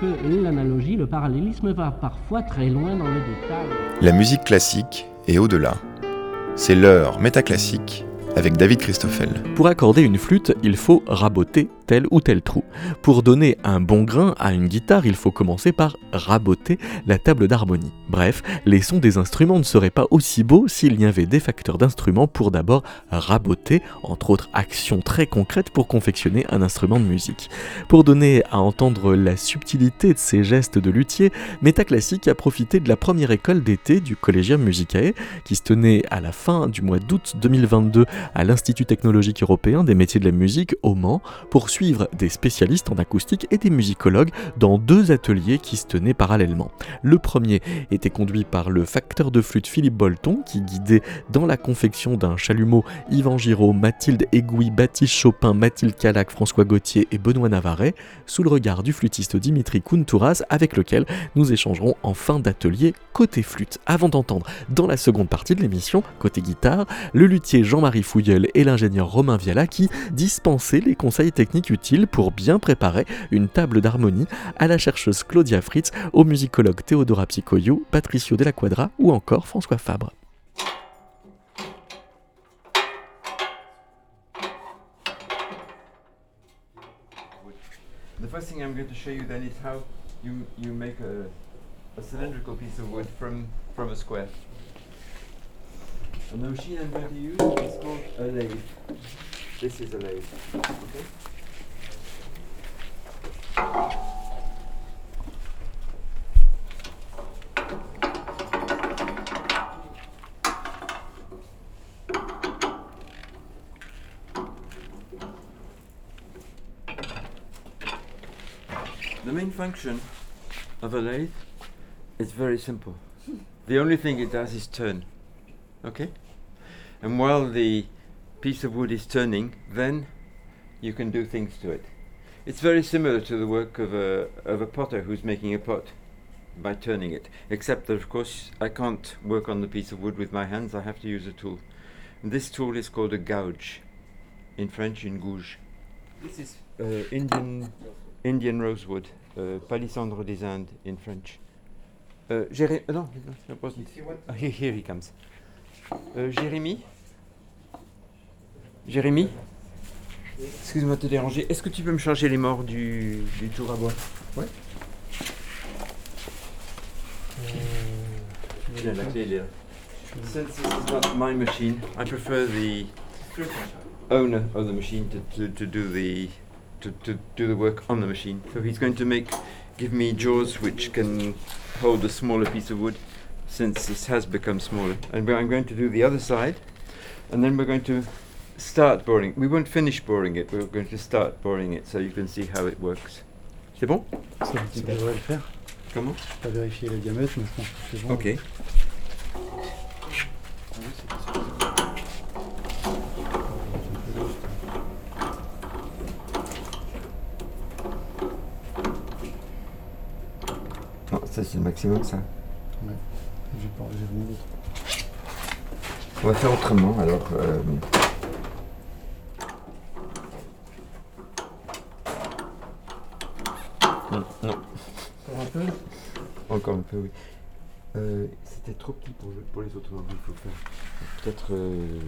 que l'analogie, le parallélisme va parfois très loin dans le détail. La musique classique est au-delà. C'est l'heure métaclassique avec David Christoffel. Pour accorder une flûte, il faut raboter tel ou tel trou. Pour donner un bon grain à une guitare, il faut commencer par raboter la table d'harmonie. Bref, les sons des instruments ne seraient pas aussi beaux s'il y avait des facteurs d'instruments pour d'abord raboter, entre autres actions très concrètes pour confectionner un instrument de musique. Pour donner à entendre la subtilité de ces gestes de luthier, Métaclassique a profité de la première école d'été du Collegium Musicae, qui se tenait à la fin du mois d'août 2022 à l'Institut technologique européen des métiers de la musique au Mans pour suivre des spécialistes en acoustique et des musicologues dans deux ateliers qui se tenaient parallèlement. Le premier était conduit par le facteur de flûte Philippe Bolton qui guidait dans la confection d'un chalumeau Yvan Giraud, Mathilde Égouy, Baptiste Chopin, Mathilde Calac, François Gauthier et Benoît Navarret sous le regard du flûtiste Dimitri Kountouras avec lequel nous échangerons en fin d'atelier côté flûte. Avant d'entendre dans la seconde partie de l'émission, côté guitare, le luthier Jean-Marie Fouilleul et l'ingénieur Romain Viala qui dispensaient les conseils techniques utiles pour bien préparer une table d'harmonie à la chercheuse Claudia Fritz, au musicologue Théodora Psicoyou, Patricio Della Quadra ou encore François Fabre. The first thing I'm going to show you then is how you, you make a, a cylindrical piece of wood from, from a square. And the machine I'm going to use is called a lathe. This is a lathe. Okay? The main function of a lathe is very simple. The only thing it does is turn. Okay? And while the piece of wood is turning, then you can do things to it. It's very similar to the work of a, of a potter who's making a pot by turning it, except that, of course, I can't work on the piece of wood with my hands, I have to use a tool. And this tool is called a gouge, in French, in gouge. This is uh, Indian, Indian rosewood, uh, Palisandre des Indes in French. Uh, Jérémy, no, no, wasn't. Oh, here, here he comes. Euh, Jérémy Jérémy Excuse-moi de te déranger. Est-ce que tu peux me charger les morts du, du tour à bois? Ouais. Tiens, la clé, elle est là. Since this is not my machine, I prefer the owner of the machine to, to, to do the to, to do the work on the machine. So he's going to make give me jaws which can hold a smaller piece of wood since this has become smaller. And I'm going to do the other side and then we're going to start boring. We won't finish boring it, we're going to start boring it so you can see how it works. C'est bon? Ça, ça devrait le faire. Comment? Pas vérifier le diamètre, mais je pense que c'est bon. Ok. Non, ça c'est le maximum ça. J'ai pas j'ai rien d'autre. On va faire autrement alors. euh, Non, non. Encore un peu Encore un peu, oui. Euh, C'était trop petit pour, pour les autres il faut faire. Peut-être. Euh...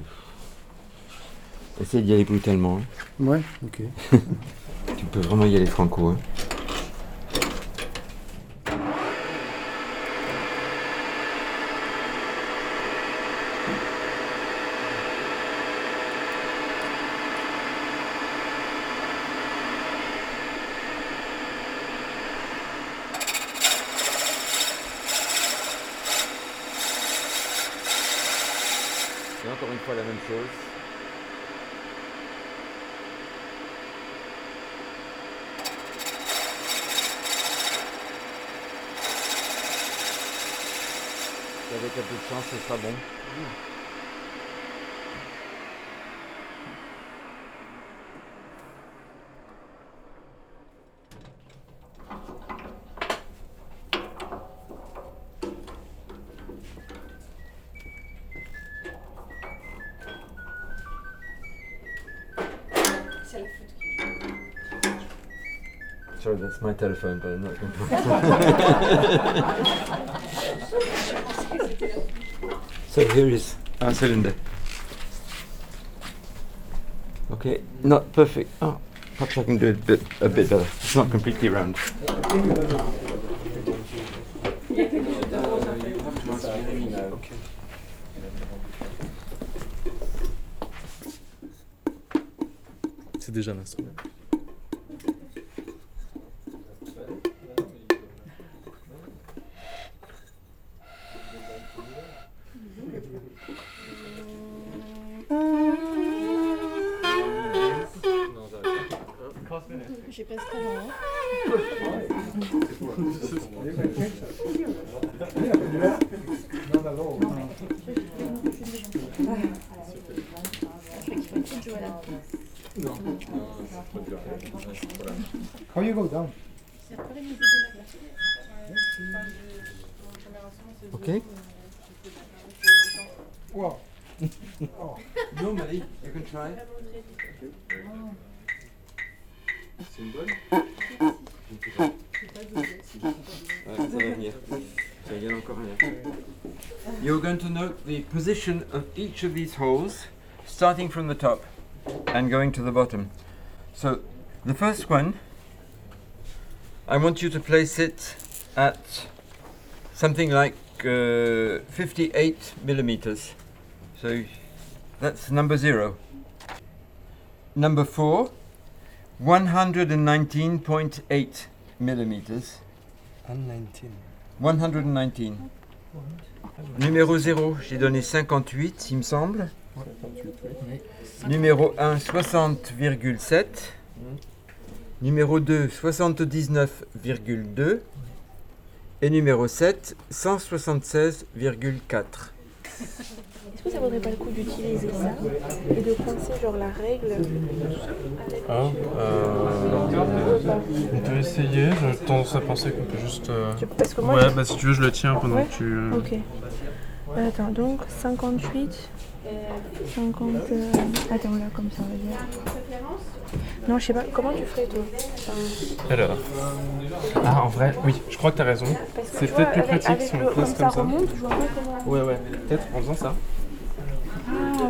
Essayer d'y aller brutalement. hein. Ouais, ok. Tu peux vraiment y aller franco. Hein. Tiens, ce sera bon. Sorry, that's my telephone, but I'm not going to. So here is ah, our cylinder. Okay, not perfect. Oh, perhaps I can do it a bit, a bit better. It's not completely round. C'est déjà l'instrument. J'ai pas ce talent. Hein. How you go down? Okay. Wow. Normally, you can try. C'est une bonne Ouais, ça va venir. Tiens, il y en a encore un là. You're going to note the position of each of these holes, starting from the top and going to the bottom. So, the first one, I want you to place it at something like uh, 58 millimeters. So, that's number zero. Number four, 119.8 millimeters. 119. Numéro 0, j'ai donné 58, il me semble. Numéro 1, 60,7. Numéro 2, 79,2. Et numéro 7, 176,4. Que ça vaudrait pas le coup d'utiliser ça et de coincer genre la règle avec Ah, euh, on peut essayer. J'ai tendance à penser qu'on peut juste. euh, Parce que moi, Ouais, bah si tu veux, je le tiens pendant Ouais. que tu. euh, Ok. Euh, Attends, donc 58, 50... euh, Attends, là, comme ça, on va dire. Non, je sais pas, comment tu ferais, toi? Enfin, Alors. Ah, en vrai, oui, je crois que t'as raison. C'est peut-être plus pratique avec si on le- place comme comme ça ça. remonte, je vois pas comment... Ouais, ouais, peut-être en faisant ça.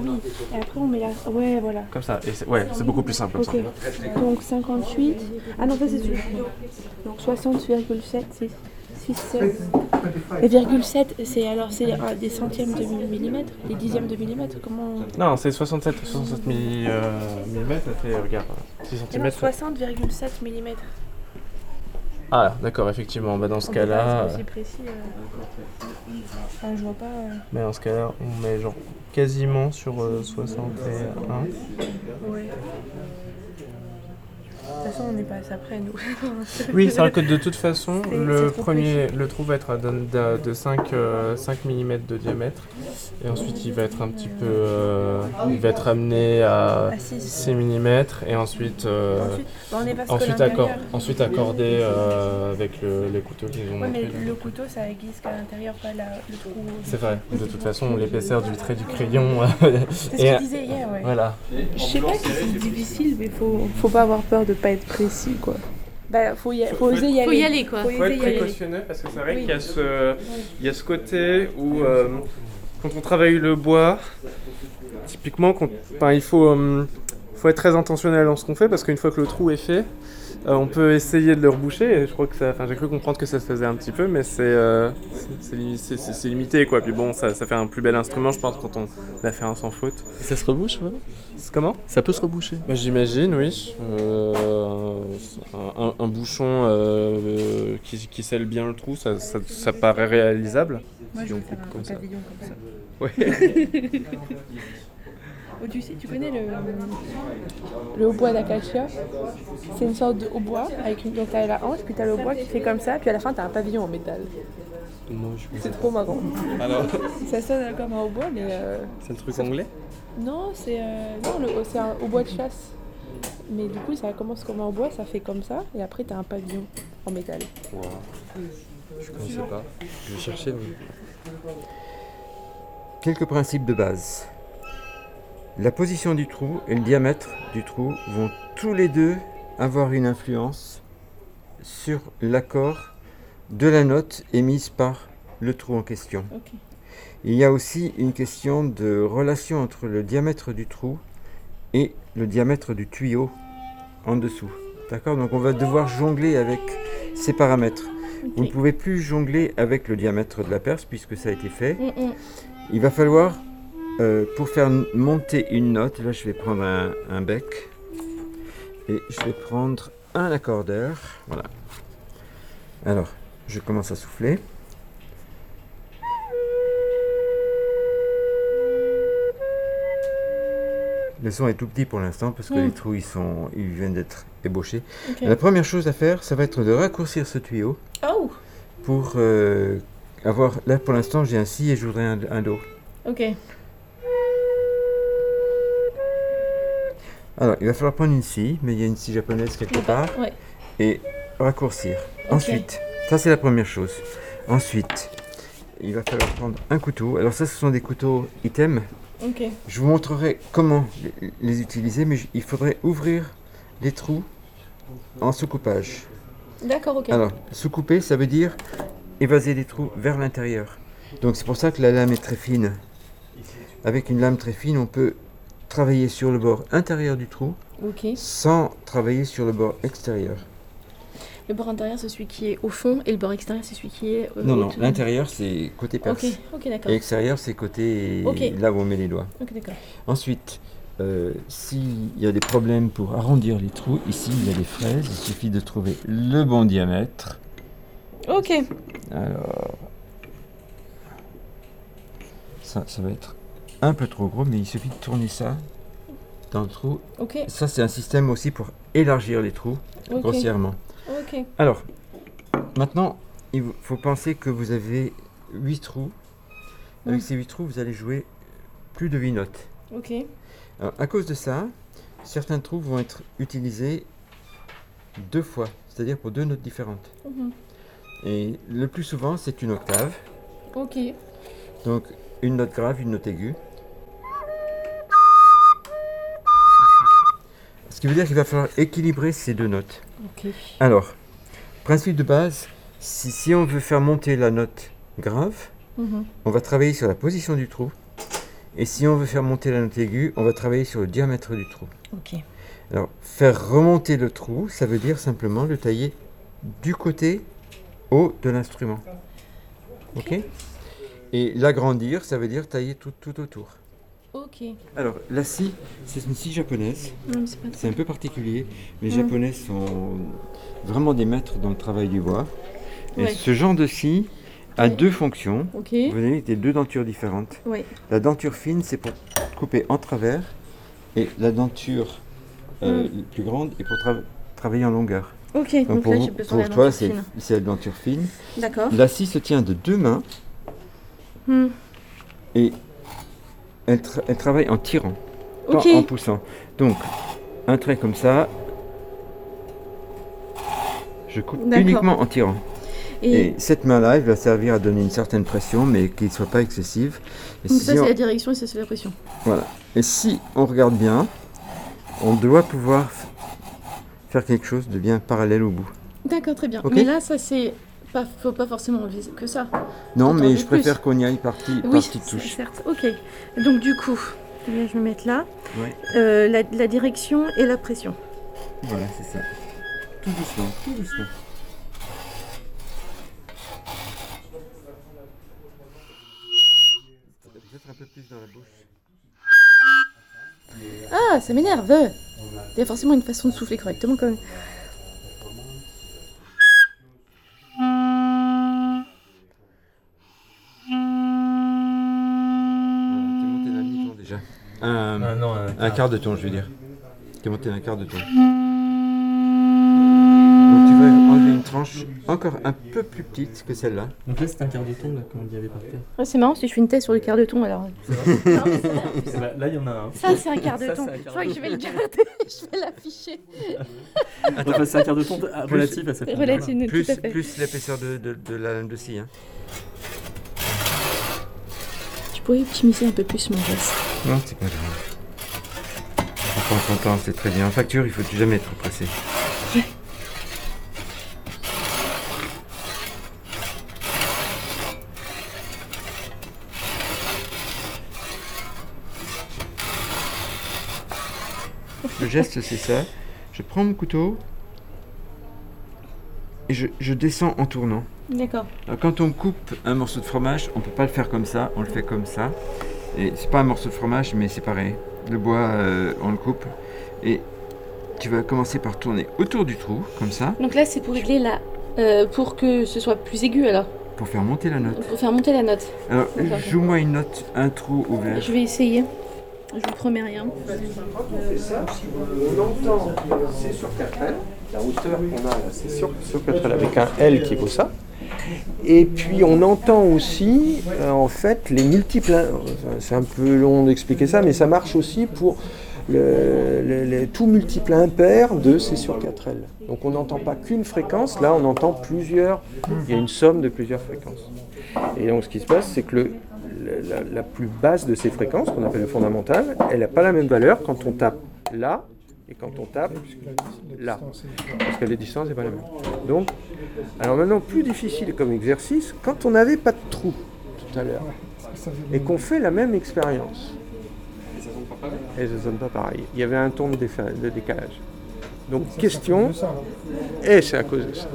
Oui, et après on met la... Ouais, voilà. Comme ça, et c'est- ouais, c'est beaucoup plus simple comme Ok, donc 58... Ah non, ça c'est celui Donc 60,7, c'est 6, 7... Et virgule 7, c'est alors c'est euh, des centièmes de millimètre, des dixièmes de millimètre, comment... ça. Non, c'est 67, 67 milli, euh, millimètres, ça regarde, 6 Et non, cm. 60,7 millimètres. Ah, d'accord, effectivement, bah dans ce cas-là. être aussi précis. euh. Enfin, je vois pas... euh. Mais dans ce cas-là, on met genre quasiment sur euh, 61. Ouais. De toute façon, on n'est pas assez près, nous. Oui, c'est vrai que de toute façon, le premier, le trou va être à de, de- de 5, euh, 5 mm de diamètre. Et ensuite, il va être un petit peu. euh, il va être amené à À 6. 6 mm. Et ensuite. euh, Ensuite, bah, on est parce que ensuite, accor- ensuite accordé euh, avec le- les couteaux qu'ils ont Ouais, mais montrés. le couteau, ça aiguise qu'à l'intérieur, pas la- le trou. C'est vrai, de toute façon, l'épaisseur du trait du crayon. C'est ce et- qu'il disait hier, ouais. Voilà. Je sais pas si c'est difficile, mais faut, faut pas avoir peur de pas être précis, quoi. Bah, faut, y a- faut oser y aller. Faut y aller, quoi. Faut faut être précautionneux parce que c'est vrai Oui. qu'il y a ce, il y a ce côté où euh, quand on travaille le bois, typiquement, quand, il faut, euh, faut être très intentionnel dans ce qu'on fait parce qu'une fois que le trou est fait, euh, on peut essayer de le reboucher. Et je crois que ça, enfin, j'ai cru comprendre que ça se faisait un petit peu, mais c'est, euh, c'est- limité quoi. Puis bon, ça, ça fait un plus bel instrument, je pense, quand on l'a fait un sans faute. Ça se rebouche, ouais C'est comment? Ça peut se reboucher. bah, J'imagine, oui. Euh, un, bouchon euh, qui, qui scelle bien le trou, ça, ça- ça paraît réalisable. Moi, Si je on coupe comme ça. comme ça. Ouais. Oh, tu sais, tu connais le, le hautbois d'acacia? C'est une sorte de hautbois avec une donc t'as la hanche, puis t'as le bois qui fait comme ça, puis à la fin t'as un pavillon en métal. non, je C'est trop marrant. Alors, Ça sonne comme un hautbois, mais euh, c'est le truc anglais? Non, c'est euh, non, le- c'est un hautbois de chasse. Mais du coup, ça commence comme un hautbois, ça fait comme ça, et après t'as un pavillon en métal. Je connaissais pas. Je vais chercher. Quelques principes de base. La position du trou et le diamètre du trou vont tous les deux avoir une influence sur l'accord de la note émise par le trou en question. Il y a aussi une question de relation entre le diamètre du trou et le diamètre du tuyau en dessous. D'accord? Donc on va devoir jongler avec ces paramètres. Vous ne pouvez plus jongler avec le diamètre de la perce puisque ça a été fait. Mm, mm. Il va falloir, euh, pour faire monter une note, là je vais prendre un, un bec et je vais prendre un accordeur. Voilà. Alors, je commence à souffler. Le son est tout petit pour l'instant parce que Mm. les trous ils sont, ils viennent d'être ébauchés. La première chose à faire, ça va être de raccourcir ce tuyau Oh, pour euh, avoir. Là pour l'instant j'ai un si et je voudrais un, un do. ok. Alors il va falloir prendre une scie, mais il y a une scie japonaise quelque part, Ouais. et raccourcir. Ensuite, ça c'est la première chose. Ensuite, il va falloir prendre un couteau. Alors ça ce sont des couteaux item. Ok. Je vous montrerai comment les- les utiliser, mais il faudrait ouvrir les trous en sous-coupage. D'accord, ok. Alors, sous-couper, ça veut dire évaser les trous vers l'intérieur. Donc c'est pour ça que la lame est très fine. Avec une lame très fine, on peut travailler sur le bord intérieur du trou sans travailler sur le bord extérieur. Le bord intérieur, c'est celui qui est au fond, et le bord extérieur, c'est celui qui est. euh, non, non, l'intérieur c'est côté perce. Ok, d'accord. Et extérieur c'est côté là où on met les doigts. Ok, d'accord. Ensuite, euh, s'il y a des problèmes pour arrondir les trous, ici il y a des fraises, il suffit de trouver le bon diamètre. Ok. Alors, ça, ça va être un peu trop gros, mais il suffit de tourner ça dans le trou. Ok. Ça, c'est un système aussi pour élargir les trous grossièrement. Ok. Alors, maintenant, il faut penser que vous avez 8 trous. Avec Mm. ces 8 trous, vous allez jouer plus de 8 notes. Ok. Alors, à cause de ça, certains trous vont être utilisés deux fois, c'est-à-dire pour deux notes différentes. Mhm. Et le plus souvent, c'est une octave. Ok. Donc une note grave, une note aiguë. Ce qui veut dire qu'il va falloir équilibrer ces deux notes. Alors, principe de base, si, si on veut faire monter la note grave, Mhm. on va travailler sur la position du trou. Et si on veut faire monter la note aiguë, on va travailler sur le diamètre du trou. Alors, faire remonter le trou, ça veut dire simplement le tailler du côté haut de l'instrument. Ok Et l'agrandir, ça veut dire tailler tout, tout autour. Ok. Alors, la scie, c'est une scie japonaise. C'est un peu particulier. Les. Japonais sont vraiment des maîtres dans le travail du bois. Et Ouais. ce genre de scie a Ouais. deux fonctions. Vous avez des deux dentures différentes. Ouais. La denture fine, c'est pour couper en travers. Et la denture euh, plus grande est pour tra- travailler en longueur. Ok. Donc, Donc pour, là, vous- toi, c'est la denture fine. D'accord. La scie se tient de deux mains Hmm. et elle, tra- elle travaille en tirant, pas en poussant. Donc, un trait comme ça, je coupe uniquement en tirant. Et, Et cette main-là, elle va servir à donner une certaine pression, mais qu'il ne soit pas excessive. Et donc si ça, on- c'est la direction et ça, c'est la pression. Voilà. Et si on regarde bien, on doit pouvoir faire quelque chose de bien parallèle au bout. D'accord, très bien. Mais là, ça, c'est. Pas, faut pas forcément que ça. Non, mais je préfère qu'on y aille par petits Oui, par petites c'est- touches. certes. Ok. Donc, du coup, bien, je vais mettre là. Ouais. Euh, la, la direction et la pression. Voilà, c'est ça. Tout doucement, tout doucement. Peut-être un peu plus dans la bouche. Ah, ça m'énerve Il y a forcément une façon de souffler correctement quand même. Un, Ah non, un quart de ton, je veux dire. T'es monté d'un quart de ton. Donc tu vas enlever une tranche encore un peu plus petite que celle-là. Donc là, c'est un quart de ton, là, comme il y avait par terre. Ouais, c'est marrant si je fais une thèse sur le quart de ton alors. Là, il y en a un. Ça, c'est un quart de Ça, ton. un Je crois que je vais le garder. je vais l'afficher. Enfin, c'est un quart de ton ah, relatif à cette. Relative, Plus, tout à fait. plus l'épaisseur de, de- de la lame de scie. hein pourrais optimiser un peu plus mon geste. Non, c'est pas grave. On prend son temps, c'est très bien. En facture, il faut jamais être pressé. Ouais. Le geste, c'est ça. Je prends mon couteau, et je, je descends en tournant. D'accord. Alors, quand on coupe un morceau de fromage, on peut pas le faire comme ça, on le fait comme ça. Et c'est pas un morceau de fromage, mais c'est pareil. Le bois, euh, on le coupe. Et tu vas commencer par tourner autour du trou, comme ça, Donc là, c'est pour régler la. euh, pour que ce soit plus aigu alors, pour faire monter la note. pour faire monter la note. Alors, joue-moi une note, un trou ouvert. Je vais essayer. Je vous promets rien. On entend C sur 4L, la hauteur qu'on a là, c'est sur, sur 4L avec un L qui vaut ça. Et puis on entend aussi euh, en fait les multiples, in- c'est un peu long d'expliquer ça, mais ça marche aussi pour tout multiple impair de C sur 4L. Donc on n'entend pas qu'une fréquence, là on entend plusieurs, il y a une somme de plusieurs fréquences. Et donc ce qui se passe, c'est que le- la, la plus basse de ces fréquences, qu'on appelle le fondamental, elle n'a pas la même valeur quand on tape là et quand on tape là. Parce que les distances n'est pas la même. Donc, alors maintenant, plus difficile comme exercice, quand on n'avait pas de trou tout à l'heure, et qu'on fait la même expérience. Et ça sonne pas pareil. Il y avait un ton de, décalage. Donc, question, et c'est à cause de ça.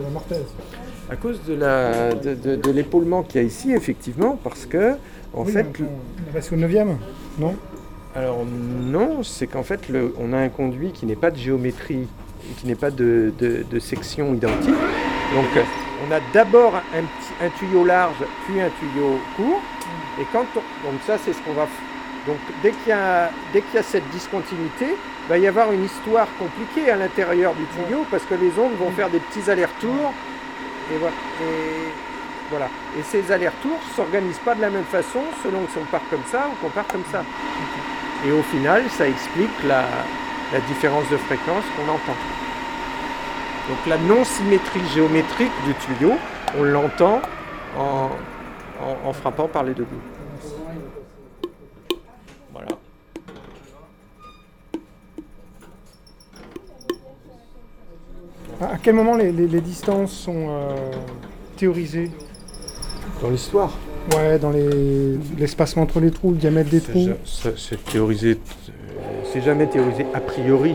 À cause de l'épaulement qu'il y a ici, effectivement, parce que en Oui, fait, on reste au 9e, non? Alors non, c'est qu'en fait, le- on a un conduit qui n'est pas de géométrie, qui n'est pas de, de- de section identique. Donc, on a d'abord un, petit, un tuyau large, puis un tuyau court. Et quand on- donc ça, c'est ce qu'on va. Donc, dès qu'il y a, dès qu'il y a cette discontinuité, il va y avoir une histoire compliquée à l'intérieur du tuyau parce que les ondes vont faire des petits allers-retours. Et voilà. Et, Et ces allers-retours ne s'organisent pas de la même façon selon si on part comme ça ou qu'on part comme ça. Et au final, ça explique la, différence de fréquence qu'on entend. Donc la non-symétrie géométrique du tuyau, on l'entend en, frappant par les deux bouts. Voilà. À quel moment les distances sont euh, théorisées? Dans l'histoire, Ouais, dans les- l'espacement entre les trous, le diamètre des trous. c'est- théorisé, euh, c'est jamais théorisé a priori.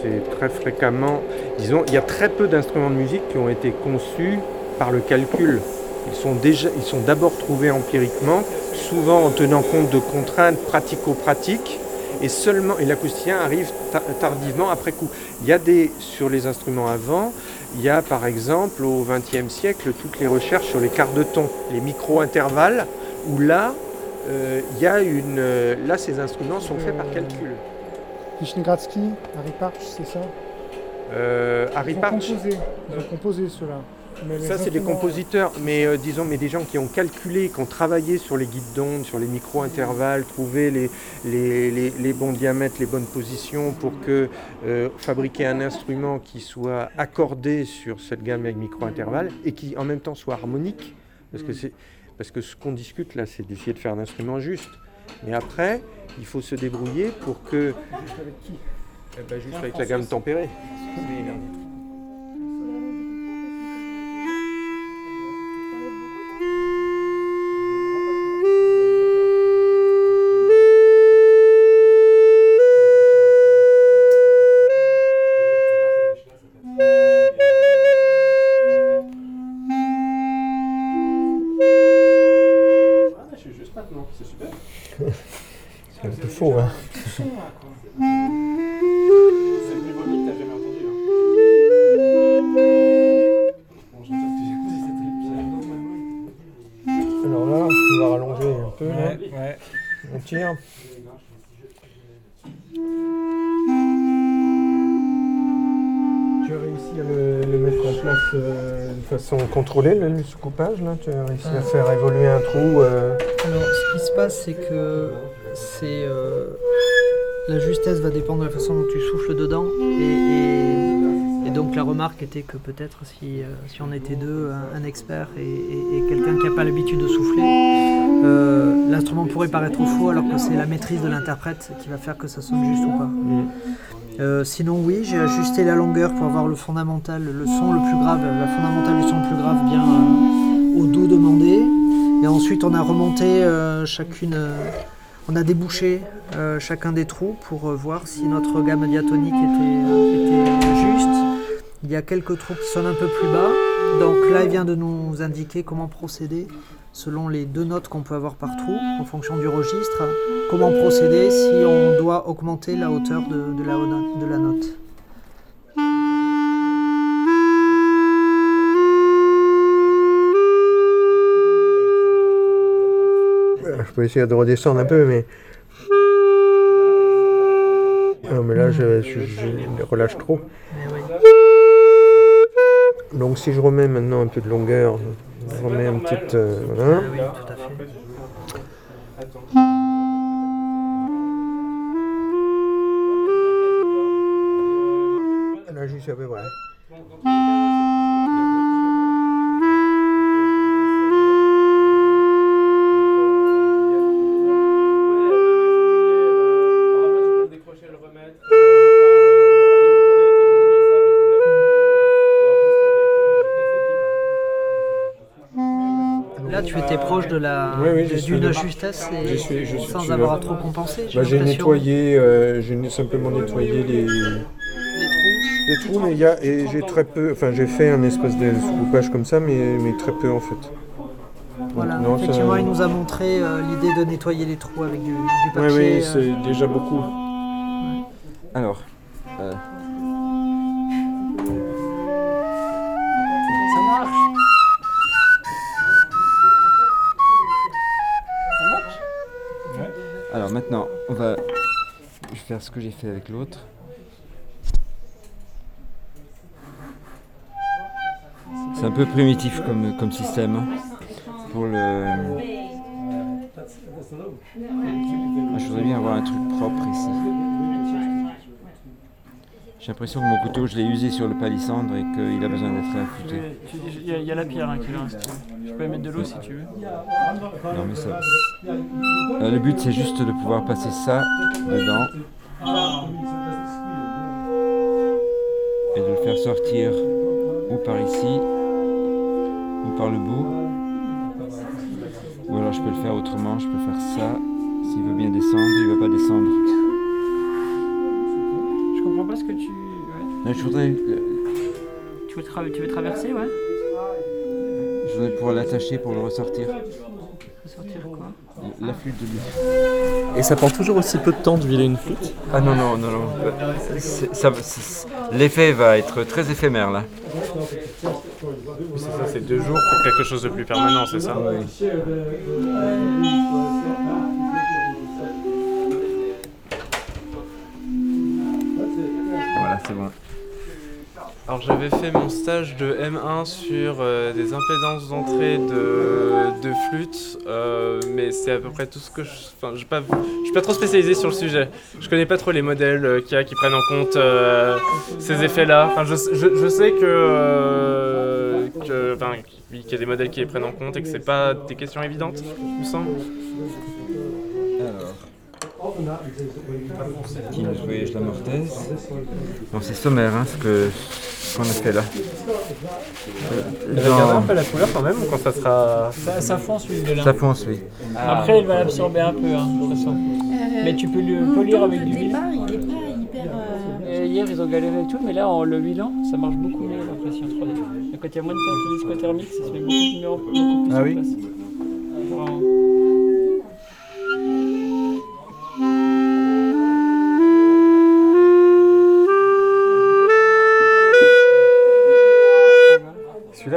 C'est très fréquemment, disons, il y a très peu d'instruments de musique qui ont été conçus par le calcul. Ils sont déjà, ils sont d'abord trouvés empiriquement, souvent en tenant compte de contraintes pratico-pratiques, et seulement, et l'acousticien arrive ta- tardivement après coup. Il y a des, sur les instruments avant, il y a par exemple au XXe siècle toutes les recherches sur les quarts de ton, les micro-intervalles, où là, euh, il y a une, euh, là ces instruments sont faits par calcul. Vishnegradsky, Harry Partch, c'est ça? Euh, Harry Ils ont composé, ils ont composé ceux-là. Ça, c'est des compositeurs, mais euh, disons, mais des gens qui ont calculé, qui ont travaillé sur les guides d'onde, sur les micro-intervalles, trouvé les, les, les- les bons diamètres, les bonnes positions pour que euh, fabriquer un instrument qui soit accordé sur cette gamme avec micro-intervalles et qui en même temps soit harmonique. Parce que, c'est, parce que ce qu'on discute là, c'est d'essayer de faire un instrument juste. Mais après, il faut se débrouiller pour que. Eh ben, juste avec la gamme tempérée. Façon contrôlée, le, le sous-coupage là Tu as réussi à faire évoluer un trou euh, Alors, ce qui se passe, c'est que c'est euh, la justesse va dépendre de la façon dont tu souffles dedans. Et, et- et donc, la remarque était que peut-être si, euh, si on était deux, un, un expert et, quelqu'un qui n'a pas l'habitude de souffler, euh, l'instrument pourrait paraître faux alors que c'est la maîtrise de l'interprète qui va faire que ça sonne juste ou pas. Euh, sinon, oui, j'ai ajusté la longueur pour avoir le fondamental, le son le plus grave, la fondamentale du son le plus grave bien euh, au do demandé. Et ensuite, on a remonté euh, chacune. On a débouché chacun des trous pour voir si notre gamme diatonique était, était juste. Il y a quelques trous qui sonnent un peu plus bas. Donc là, il vient de nous indiquer comment procéder selon les deux notes qu'on peut avoir par trou en fonction du registre. Comment procéder si on doit augmenter la hauteur de, de la, de la note. Je peux essayer de redescendre un peu, mais. Non, mais là, je, je- je relâche trop. Donc, si je remets maintenant un peu de longueur, je remets un petit. euh, voilà. Oui, tout à fait. Là, j'y suis à peu près. Là, tu étais proche de la Oui, oui, de- suis justesse et suis- je sans avoir là. trop compensé. Bah, j'ai l'impression. nettoyé, euh, j'ai simplement nettoyé les, les trous. les trous, mais il y a, et j'ai très peu, enfin j'ai fait un espèce de scoupage comme ça, mais, mais très peu en fait. Voilà, Non, ça- effectivement, il nous a montré euh, l'idée de nettoyer les trous avec du, du Oui, papier. oui, euh, c'est déjà beaucoup. Alors, ce que j'ai fait avec l'autre. C'est un peu primitif comme, comme système hein, pour le. Ah, je voudrais bien avoir un truc propre ici. J'ai l'impression que mon couteau, je l'ai usé sur le palissandre et qu'il a besoin d'être affûté. Il y, a- il y a la pierre hein, qui reste. Je peux y mettre de l'eau si tu veux. Non mais ça. Euh, le but c'est juste de pouvoir passer ça dedans et de le faire sortir ou par ici ou par le bout. Ou alors je peux le faire autrement, je peux faire ça. S'il veut bien descendre, il va pas descendre. Je comprends pas ce que tu. ouais. Je voudrais, euh, Tu, veux tra- tu veux traverser, ouais je voudrais pouvoir l'attacher pour le ressortir. La flûte de lui. Et ça prend toujours aussi peu de temps d'huiler une flûte? Ah non, non, non, non. L'effet va être très éphémère là. C'est ça, c'est deux jours pour quelque chose de plus permanent, c'est ça? Alors j'avais fait mon stage de M1 sur euh, des impédances d'entrée de, de flûte, euh, mais c'est à peu près tout ce que je... Enfin, je je suis pas trop spécialisé sur le sujet. Je connais pas trop les modèles euh, qu'il y a qui prennent en compte euh, ces effets-là. Enfin, je, je- sais que... que enfin, qu'il y a des modèles qui les prennent en compte et que c'est pas des questions évidentes, il me semble. Nous voyage la mortaise Bon, c'est sommaire hein, ce que- qu'on a fait là. Euh, Il va garder un peu la couleur quand même ou quand ça sera... ça, ça fonce l'huile de lin. Ça fonce, oui. Après, il va l'absorber un peu, hein, de toute façon. Mais tu peux le polir avec du huile. il est pas hyper. euh, hier, ils ont galéré et tout, mais là, en le huilant, ça marche beaucoup mieux l'impression 3D. Et quand il y a moins de perte discothermique, ça se met beaucoup, mieux en- beaucoup plus Ah oui place.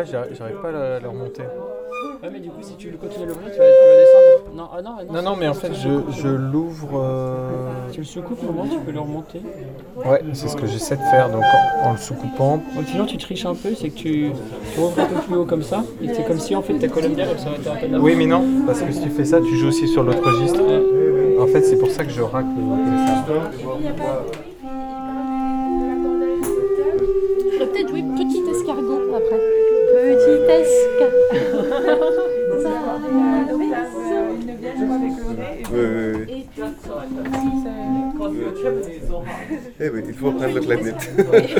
Celui-là, j'arrive pas à le remonter. Ouais, mais du coup, si tu continues à l'ouvrir, tu vas, descendre. Non, ah non, ah Non, non, mais en fait, je, je l'ouvre. euh, Tu le soucoupes comment Tu peux le remonter. Ouais, c'est ce que j'essaie de faire, donc en, en le sous-coupant. Ou sinon, tu triches un peu, c'est que tu, tu ouvres un peu plus haut comme ça, et c'est comme si en fait ta colonne d'air elle s'arrêtait un peu. Oui, mais non, parce que si tu fais ça, tu joues aussi sur l'autre registre. En fait, c'est pour ça que je racle Oui, oui, oui. Et puis, Eh oui, il faut prendre le clarinette. Est-ce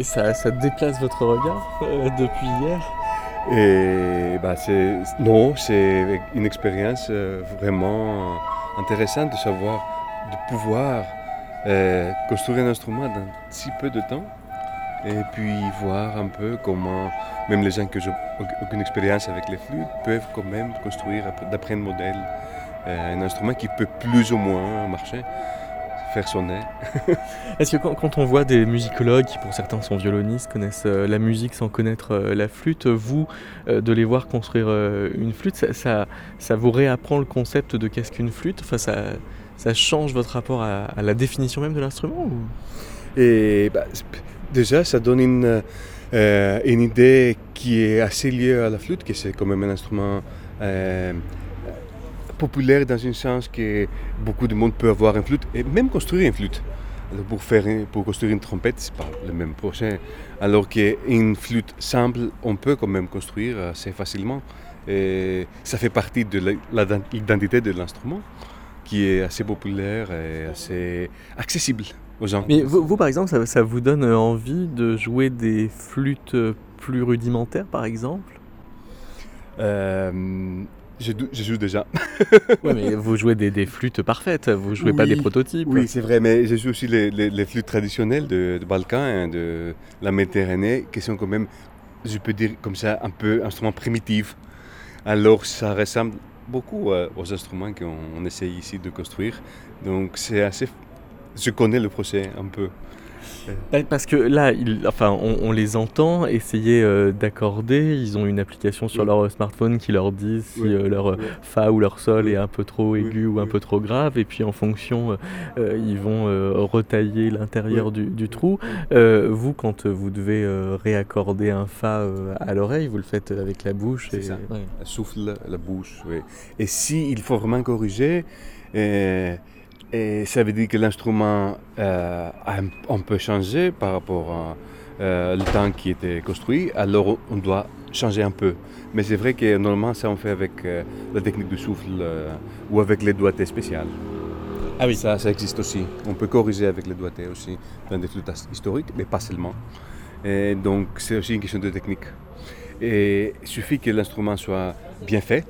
Et ça, ça déplace votre regard euh, depuis hier. Et bah, c'est, non, c'est une expérience euh, vraiment intéressante de savoir, de pouvoir euh, construire un instrument dans si peu de temps et puis voir un peu comment même les gens qui n'ont aucune expérience avec les flûtes peuvent quand même construire d'après un modèle un instrument qui peut plus ou moins marcher, faire sonner. Est-ce que quand, quand on voit des musicologues qui pour certains sont violonistes, connaissent euh, la musique sans connaître euh, la flûte, vous, euh, de les voir construire euh, une flûte, ça, ça, ça vous réapprend le concept de qu'est-ce qu'une flûte? Enfin, ça, ça change votre rapport à, à la définition même de l'instrument ou... Et bah, déjà, ça donne une, euh, une idée qui est assez liée à la flûte, que c'est quand même un instrument euh, populaire dans un sens que beaucoup de monde peut avoir une flûte et même construire une flûte. Alors, pour, faire, une- pour construire une trompette, c'est pas le même projet. Alors qu'une flûte simple, on peut quand même construire assez facilement. Et ça fait partie de l'identité de l'instrument qui est assez populaire et assez accessible aux gens. Mais vous, vous, par exemple, ça, ça vous donne envie de jouer des flûtes plus rudimentaires, par exemple? Euh, je, joue déjà. Ouais, mais vous jouez des, des flûtes parfaites, vous jouez pas des prototypes. Oui, c'est vrai, mais je joue aussi les, les- les flûtes traditionnelles de, de Balkan, hein, de la Méditerranée, qui sont quand même, je peux dire comme ça, un peu instruments primitifs. Alors ça ressemble beaucoup euh, aux instruments qu'on on essaye ici de construire. Donc c'est assez... Je connais le procès un peu. Bah, Parce que là, enfin, on, on les entend essayer euh, d'accorder. Ils ont une application sur Oui. leur euh, smartphone qui leur dit si Oui. euh, leur Oui. fa ou leur sol est un peu trop aigu ou un peu trop grave. Et puis en fonction, euh, ils vont retailler l'intérieur du, du trou. Vous, quand vous devez réaccorder un fa à l'oreille, vous le faites avec la bouche. Et- ça. ouais. Souffle la bouche. Et s'il faut vraiment corriger, et ça veut dire que l'instrument euh, a un, peu changé par rapport à euh, le temps qui était construit, alors on doit changer un peu. Mais c'est vrai que normalement ça on fait avec euh, la technique du souffle euh, ou avec les doigtés spéciales. Ah oui. Ça, ça existe aussi. On peut corriger avec les doigtés aussi dans des flûtes historiques, mais pas seulement. Et donc c'est aussi une question de technique. Et il suffit que l'instrument soit bien fait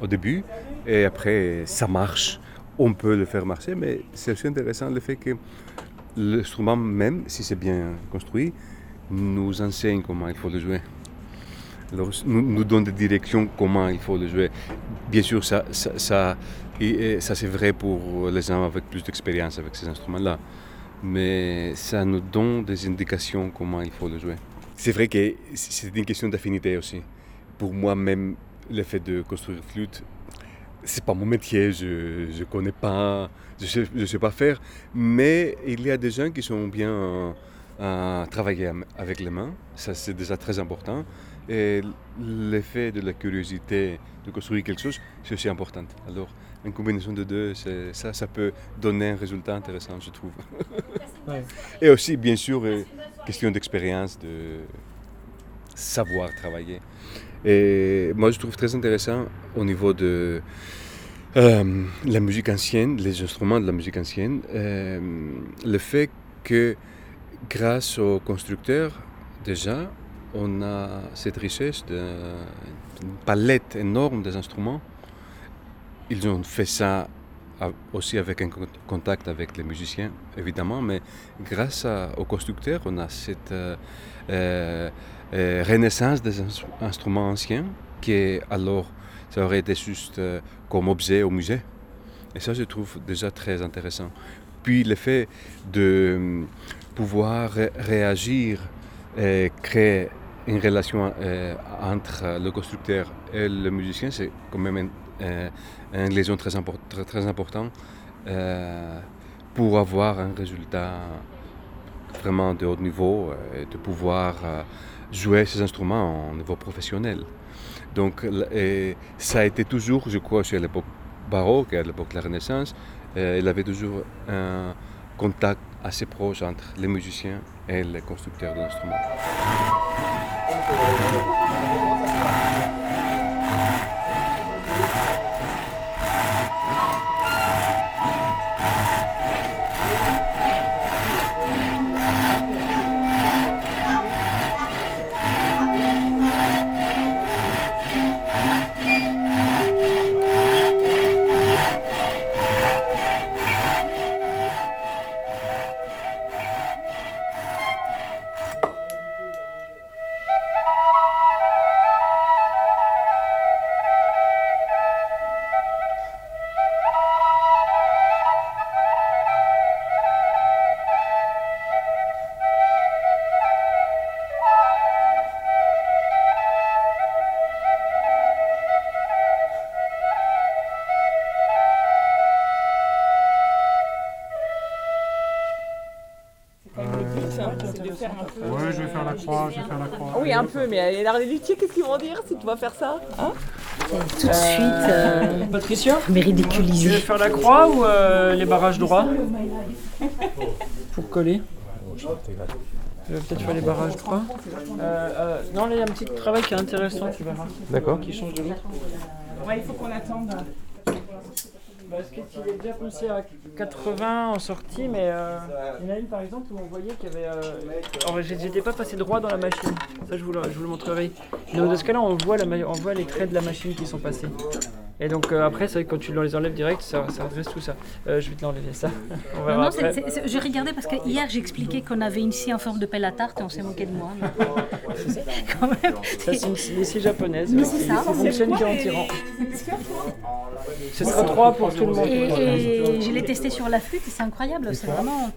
au début, et après ça marche. On peut le faire marcher, mais c'est aussi intéressant le fait que l'instrument même, si c'est bien construit, nous enseigne comment il faut le jouer. Alors, nous, donne des directions comment il faut le jouer. Bien sûr, ça, ça, ça, ça c'est vrai pour les gens avec plus d'expérience avec ces instruments-là. Mais ça nous donne des indications comment il faut le jouer. C'est vrai que c'est une question d'affinité aussi. Pour moi, même le fait de construire flûte, c'est pas mon métier, je ne connais pas, je sais, je sais pas faire. Mais il y a des gens qui sont bien euh, à travailler avec les mains, ça c'est déjà très important. Et l'effet de la curiosité de construire quelque chose, c'est aussi important. Alors, une combinaison de deux, ça, ça peut donner un résultat intéressant, je trouve. Ouais. Et aussi, bien sûr, euh, question d'expérience, de savoir travailler. Et moi, je trouve très intéressant au niveau de euh, la musique ancienne, les instruments de la musique ancienne, euh, le fait que grâce aux constructeurs, déjà, on a cette richesse d'une palette énorme des instruments. Ils ont fait ça aussi avec un con- contact avec les musiciens, évidemment, mais grâce aux constructeurs, on a cette euh, euh, euh, renaissance des instru- instruments anciens qui, alors, ça aurait été juste euh, comme objet au musée. Et ça, je trouve déjà très intéressant. Puis le fait de hum, pouvoir ré- réagir et créer une relation euh, entre le constructeur et le musicien, c'est quand même un, euh, liaison très, très, important euh, pour avoir un résultat vraiment de haut niveau euh, et de pouvoir euh, jouer ces instruments en niveau professionnel. Donc ça a été toujours, je crois, chez l'époque baroque et à l'époque de la Renaissance, euh, il avait toujours un contact assez proche entre les musiciens et les constructeurs d'instruments. Peu, mais les luthiers, qu'est-ce qu'ils vont dire si tu vas faire ça hein Tout de suite, euh, Patricia mais Tu veux ridiculisé. faire la croix ou euh, les barrages droits Pour coller Tu veux peut-être faire les barrages droits Euh, euh, Non, là il y a un petit travail qui est intéressant, tu verras. D'accord. Qui change de l'autre. Ouais, il faut qu'on attende. Est déjà poussé à 80 en sortie, mais euh, il y en a une par exemple où on voyait qu'il y avait. Euh... J'étais pas passé droit dans la machine, ça je vous le, je vous le montrerai. Donc dans ce cas-là, on on voit les traits de la machine qui sont passés. Et donc euh, après, c'est vrai que quand tu les enlèves direct, ça, ça redresse tout ça. Euh, je vais te l'enlever ça. On Non, verra non, après. c'est- c'est- c'est- je regardais parce que hier j'expliquais qu'on avait une scie en forme de pelle à tarte et on s'est moqué de moi. Quand même. Ça, c'est une, une scie japonaise. Mais c'est ça. Ça fonctionne qu'en tirant. Ce sera 3 pour tout le monde. Et, et je l'ai testé sur la flûte et c'est incroyable, c'est vraiment.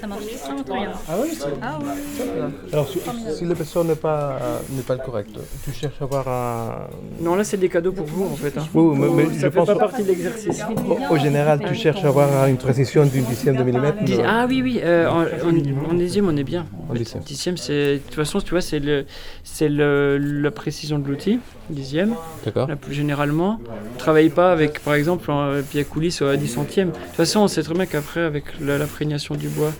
Ça marche bien. Ah oui, c'est Ah ouais. Alors, si, si le vaisseau n'est pas, n'est pas le correct, tu cherches à avoir un. Non, là c'est des cadeaux pour vous en fait. hein. Oui, mais, mais ça je fait pense pas partie de l'exercice. au, au général, tu cherches à avoir une précision d'une dixième de millimètre. Dix- Ah oui, oui, euh, en, en- en dixième on est bien. En dixième. Dixième, c'est. De toute façon, tu vois, c'est le, c'est le, la précision de l'outil, dixième. D'accord. Là, plus généralement, ne travaille pas avec, par exemple, un pied à coulisses à 10 centièmes. De toute façon, on sait très bien qu'après, avec la- l'imprégnation du bois,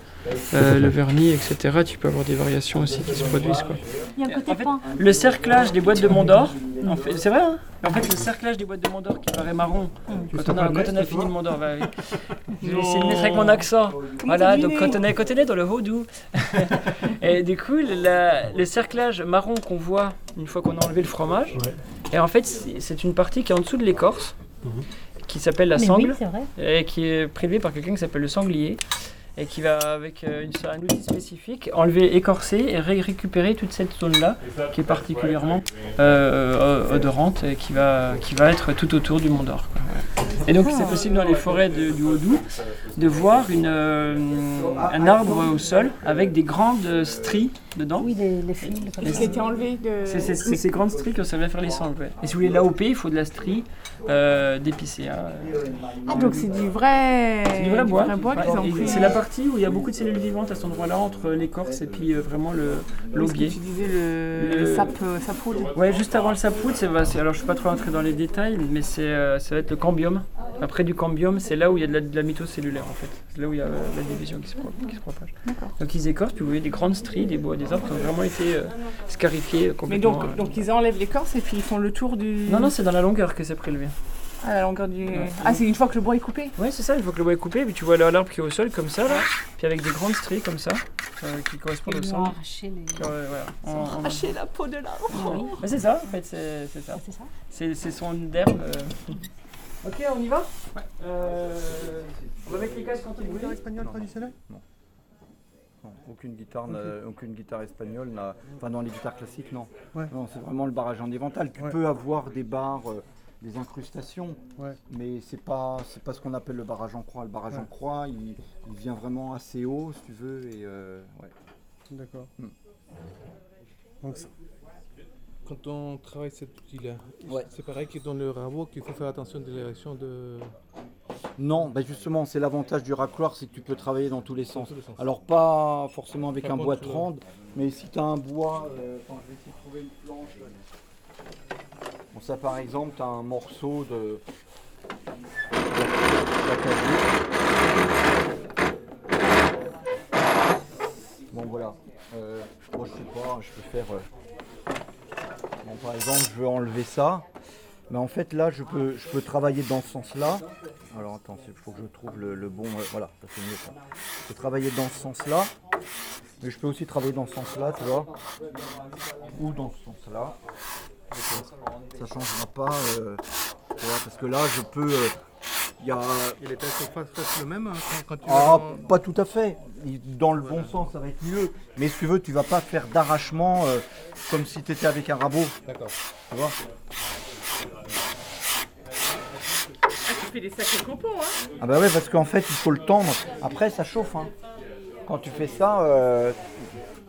euh, le vernis, etc., tu peux avoir des variations aussi qui se produisent. Quoi. Il y a un côté En fait, point. Le cerclage des boîtes de Mondor, en fait, c'est vrai, hein En fait, le cerclage des boîtes de Mondor qui paraît marron, quand on a, quand on a fini le Mondor, bah vais essayer de mettre avec mon accent. voilà, donc quand on est, quand on est dans le Vaudou. et du coup, la- le cerclage marron qu'on voit une fois qu'on a enlevé le fromage, et en fait, c'est c'est une partie qui est en dessous de l'écorce, qui s'appelle la Mais sangle oui, c'est vrai. et qui est prélevée par quelqu'un qui s'appelle le sanglier et qui va avec euh, une, un outil spécifique enlever, écorcer et ré- récupérer toute cette zone-là qui est particulièrement euh, euh, odorante et qui va, qui va être tout autour du Mont d'Or. Et donc c'est possible dans les forêts de- du Haut-Doubs de voir une, euh, un arbre au sol avec des grandes stries dedans. Oui, les, les fils. ça. Qui a été enlevé de. C'est ces grandes stries qu'on servait à faire les sangles. ouais. Et si vous voulez l'AOP, il faut de la strie euh, d'épicéa. Ah, donc c'est du vrai. C'est du vrai bois. pris. C'est la partie où il y a beaucoup de cellules vivantes à cet endroit-là, entre l'écorce et puis euh, vraiment le que l'aubier. tu disais le, Le- sap, euh. Ouais, juste avant le sapoudre, c'est, alors je ne suis pas trop rentré dans les détails, mais c'est, euh, ça va être le cambium. Après du cambium, c'est là où il y a de la, de la mitocellulaire en fait. C'est là où il y a euh, la division qui se, pro- qui se propage. Donc ils écorcent, puis vous voyez des grandes stries, des bois, des arbres qui ont vraiment été euh, scarifiés euh, Mais complètement. donc, euh. donc ils enlèvent l'écorce et puis ils font le tour du. Non, non, c'est dans la longueur que c'est prélevé. À la longueur du. Ah, c'est une fois que le bois est coupé Ouais, c'est ça, une fois que le bois est coupé, puis tu vois l'arbre qui est au sol comme ça, là, puis avec des grandes stries comme ça, euh, qui correspondent au sang. les. Ouais, voilà. Ils ont En- la peau de l'arbre. Oui. Bah, c'est ça, en fait, c'est, c'est ça. C'est son derme. euh. Ok, on y va Euh, On va mettre les casques quand il guitare espagnole traditionnelle Non. Non, aucune guitare, n'a- aucune guitare espagnole n'a. Enfin, dans les guitares classiques, non. Ouais. Non, c'est vraiment le barrage en évental. Tu Ouais. peux avoir des barres, euh, des incrustations, Ouais. mais c'est pas, c'est pas ce qu'on appelle le barrage en croix. Le barrage Ouais. en croix, il, il vient vraiment assez haut, si tu veux, et euh, ouais. D'accord. Hmm. Donc, ça- quand on travaille cet outil-là, Ouais. c'est pareil que dans le rabot qu'il faut faire attention de l'érection de, Non, bah justement, c'est l'avantage du racloir, c'est que tu peux travailler dans tous les sens. Alors pas forcément avec Par un bois de euh, rande, mais si tu as un bois, euh, attends, je vais essayer de trouver une planche. Bon, ça par exemple, tu as un morceau de Bon voilà, Euh, moi je sais pas, je peux faire. euh, Bon, par exemple, je veux enlever ça, mais en fait là je peux, je peux travailler dans ce sens-là. Alors attends, il faut que je trouve le, bon. euh, voilà, ça c'est mieux. Je peux travailler dans ce sens-là, mais je peux aussi travailler dans ce sens-là, tu vois, ou dans ce sens-là. Ça changera pas, euh, parce que là je peux. euh, il y a... Pas face le même hein, quand, tu Ah, vas pas tout à fait. Dans le bon sens, ça va être mieux. Mais si tu veux, tu vas pas faire d'arrachement euh, comme si tu étais avec un rabot. D'accord. Tu vois Ah, tu fais des sacrés compos, hein Ah bah ouais, parce qu'en fait, il faut le tendre. Après, ça chauffe. hein. Quand tu fais ça, euh,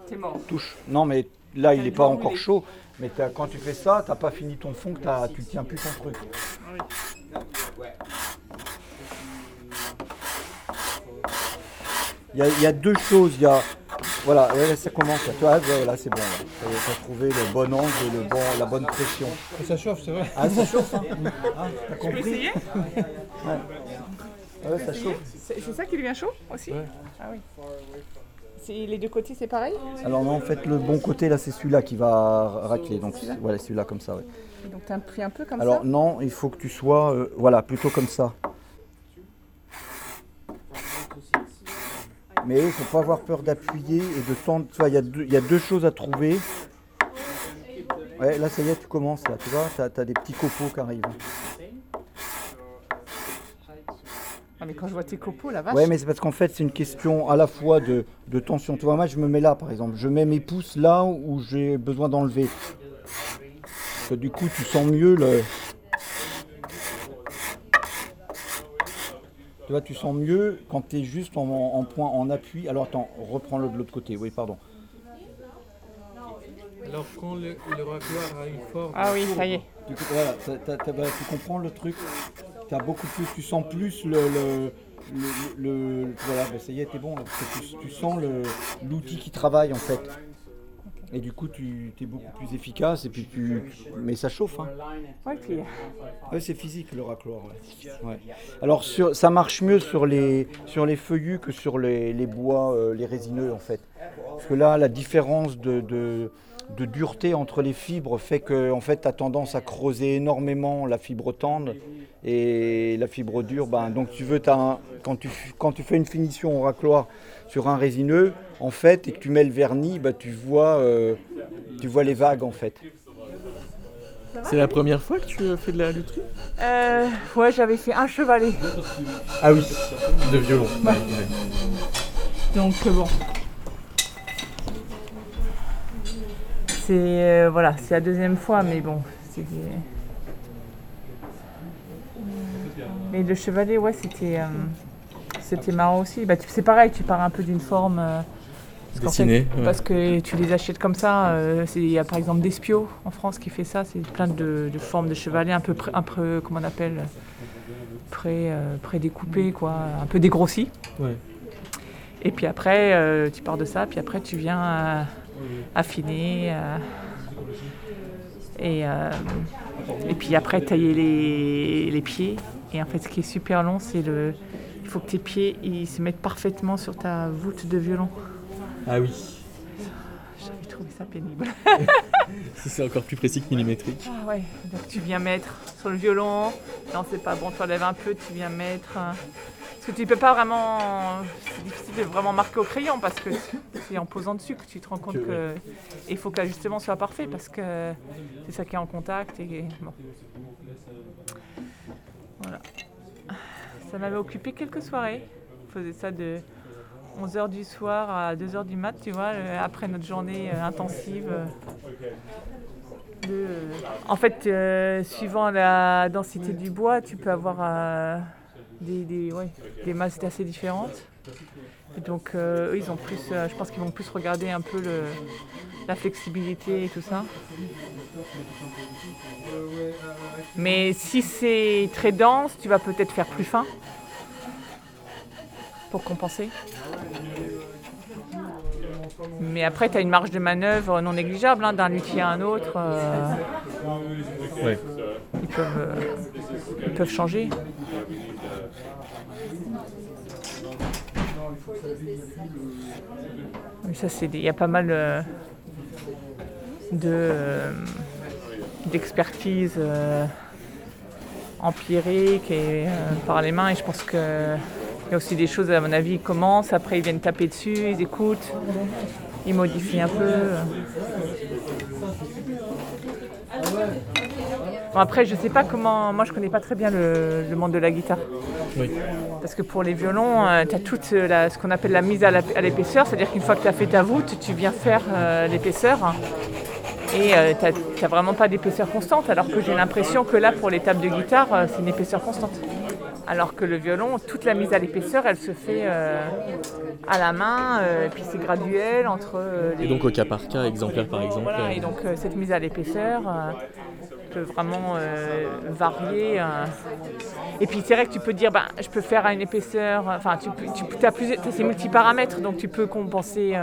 T'es mort. touche. Non, mais là, il n'est pas encore chaud. Mais quand tu fais ça, t'as pas fini ton fond, que t'as- tu tiens plus ton truc. Il y, a, il y a deux choses. Il y a, voilà, là, ça commence. Là, tu vois, là, c'est bon. Là. Est, T'as trouvé le bon angle et le bon, la bonne pression. Ça chauffe, c'est vrai. Ah, ça chauffe. Hein. Ah, t'as Tu peux compris essayer Ouais. Ouais, ça chauffe. C'est ça qui devient chaud aussi Ah oui. C'est- Les deux côtés, c'est pareil Alors non, en fait, le bon côté, là, c'est celui-là qui va racler. Donc, Celui-là voilà, celui-là comme ça, ouais. Donc tu pris un peu comme Alors ça non, il faut que tu sois, euh, voilà, plutôt comme ça. Mais il faut pas avoir peur d'appuyer et de tendre. Tu vois, il y, a deux- il y a deux choses à trouver. Ouais, là, ça y est, tu commences, là, tu vois, tu as, des petits copeaux qui arrivent. Ah, mais quand je vois tes copeaux, la vache. Ouais, mais c'est parce qu'en fait, c'est une question à la fois de, de tension. Tu vois, moi, je me mets là, par exemple. Je mets mes pouces là où j'ai besoin d'enlever. Du coup, tu sens mieux le... Tu vois, tu sens mieux quand tu es juste en, en point, en appui. Alors, attends, reprends-le de l'autre côté. Oui, pardon. Alors quand le, le racloir a une forme. Ah oui, ça y est. Du coup, voilà, bah, tu comprends le truc. As beaucoup plus, tu sens plus le, le, le- le- voilà, bah, ça y est, t'es bon. là, parce que tu, tu sens le- l'outil qui travaille en fait. Et du coup, tu es beaucoup plus efficace et puis tu, mais ça chauffe. Hein. Ouais, puis- Ouais, c'est physique le racloir. ouais. Alors sur- ça marche mieux sur les, sur les feuillus que sur les, les bois, euh, les résineux en fait. Parce que là, la différence de, de- de dureté entre les fibres fait que en fait, tu as tendance à creuser énormément la fibre tendre et la fibre dure. Ben, donc tu veux, t'as un- quand, tu, quand tu fais une finition au racloir sur un résineux, en fait, et que tu mets le vernis, ben, tu, vois, euh, tu vois les vagues en fait. C'est la première fois que tu fais de la lutherie? Euh, ouais, j'avais fait un chevalet. Ah oui, de violon. Ouais. Donc euh, bon. C'est euh, voilà, c'est la deuxième fois, mais bon, c'est. Mais le chevalet, ouais, c'était euh, c'était marrant aussi. Bah, c'est pareil, tu pars un peu d'une forme. euh, parce qu'en Dessinée, fait, ouais. Parce que tu les achètes comme ça. euh, Il y a par exemple Despio en France qui fait ça. C'est plein de, de formes de chevalet un peu, pré- un peu comment on appelle, pré, euh, pré-découpé, quoi, un peu dégrossi. Ouais. Et puis après, euh, tu pars de ça, puis après tu viens euh, affiner. euh, et, et puis après tailler les, les pieds. Et en fait, ce qui est super long, c'est le. Il faut que tes pieds ils se mettent parfaitement sur ta voûte de violon. Ah oui. J'avais trouvé ça pénible. C'est encore plus précis que millimétrique. Ah ouais, donc tu viens mettre sur le violon. Non, c'est pas bon, tu enlèves un peu, tu viens mettre. euh, Parce que tu peux pas vraiment. C'est difficile de vraiment marquer au crayon parce que c'est en posant dessus que tu te rends compte Que- que. Il faut que l'ajustement soit parfait parce que c'est ça qui est en contact. Et bon. Voilà. Ça m'avait occupé quelques soirées. Je faisais ça de 11h du soir à 2h du mat, tu vois, euh, après notre journée euh, intensive. euh, en fait, suivant la densité du bois, tu peux avoir des, des, masses assez différentes. Donc, eux, ils ont plus, je pense qu'ils vont plus regarder un peu la flexibilité et tout ça. Mais si c'est très dense, tu vas peut-être faire plus fin. pour compenser. Mais après, tu as une marge de manœuvre non négligeable hein, d'un luthier à un autre. euh, Ouais. ils, peuvent, euh, ils peuvent changer. Mais ça, c'est des- il y a pas mal euh, de d'expertise euh, empirique et euh, par les mains. Et je pense que il y a aussi des choses, à mon avis, ils commencent, après ils viennent taper dessus, ils écoutent, ils modifient un peu. Bon, après, je sais pas comment. Moi, je connais pas très bien le, le monde de la guitare. Oui. Parce que pour les violons, tu as toute euh, la- ce qu'on appelle la mise à l'épaisseur, c'est-à-dire qu'une fois que tu as fait ta voûte, tu viens faire euh, l'épaisseur. Et euh, tu n'as vraiment pas d'épaisseur constante, alors que j'ai l'impression que là, pour les tables de guitare, euh, c'est une épaisseur constante. Alors que le violon, toute la mise à l'épaisseur, elle se fait euh, à la main, euh, et puis c'est graduel entre les... Et donc au cas par cas, exemplaire par exemple. Voilà, et donc cette mise à l'épaisseur peut vraiment varier. Et puis c'est vrai que tu peux dire, ben, je peux faire à une épaisseur, enfin tu, tu as plusieurs, t'as ces multiparamètres, donc tu peux compenser.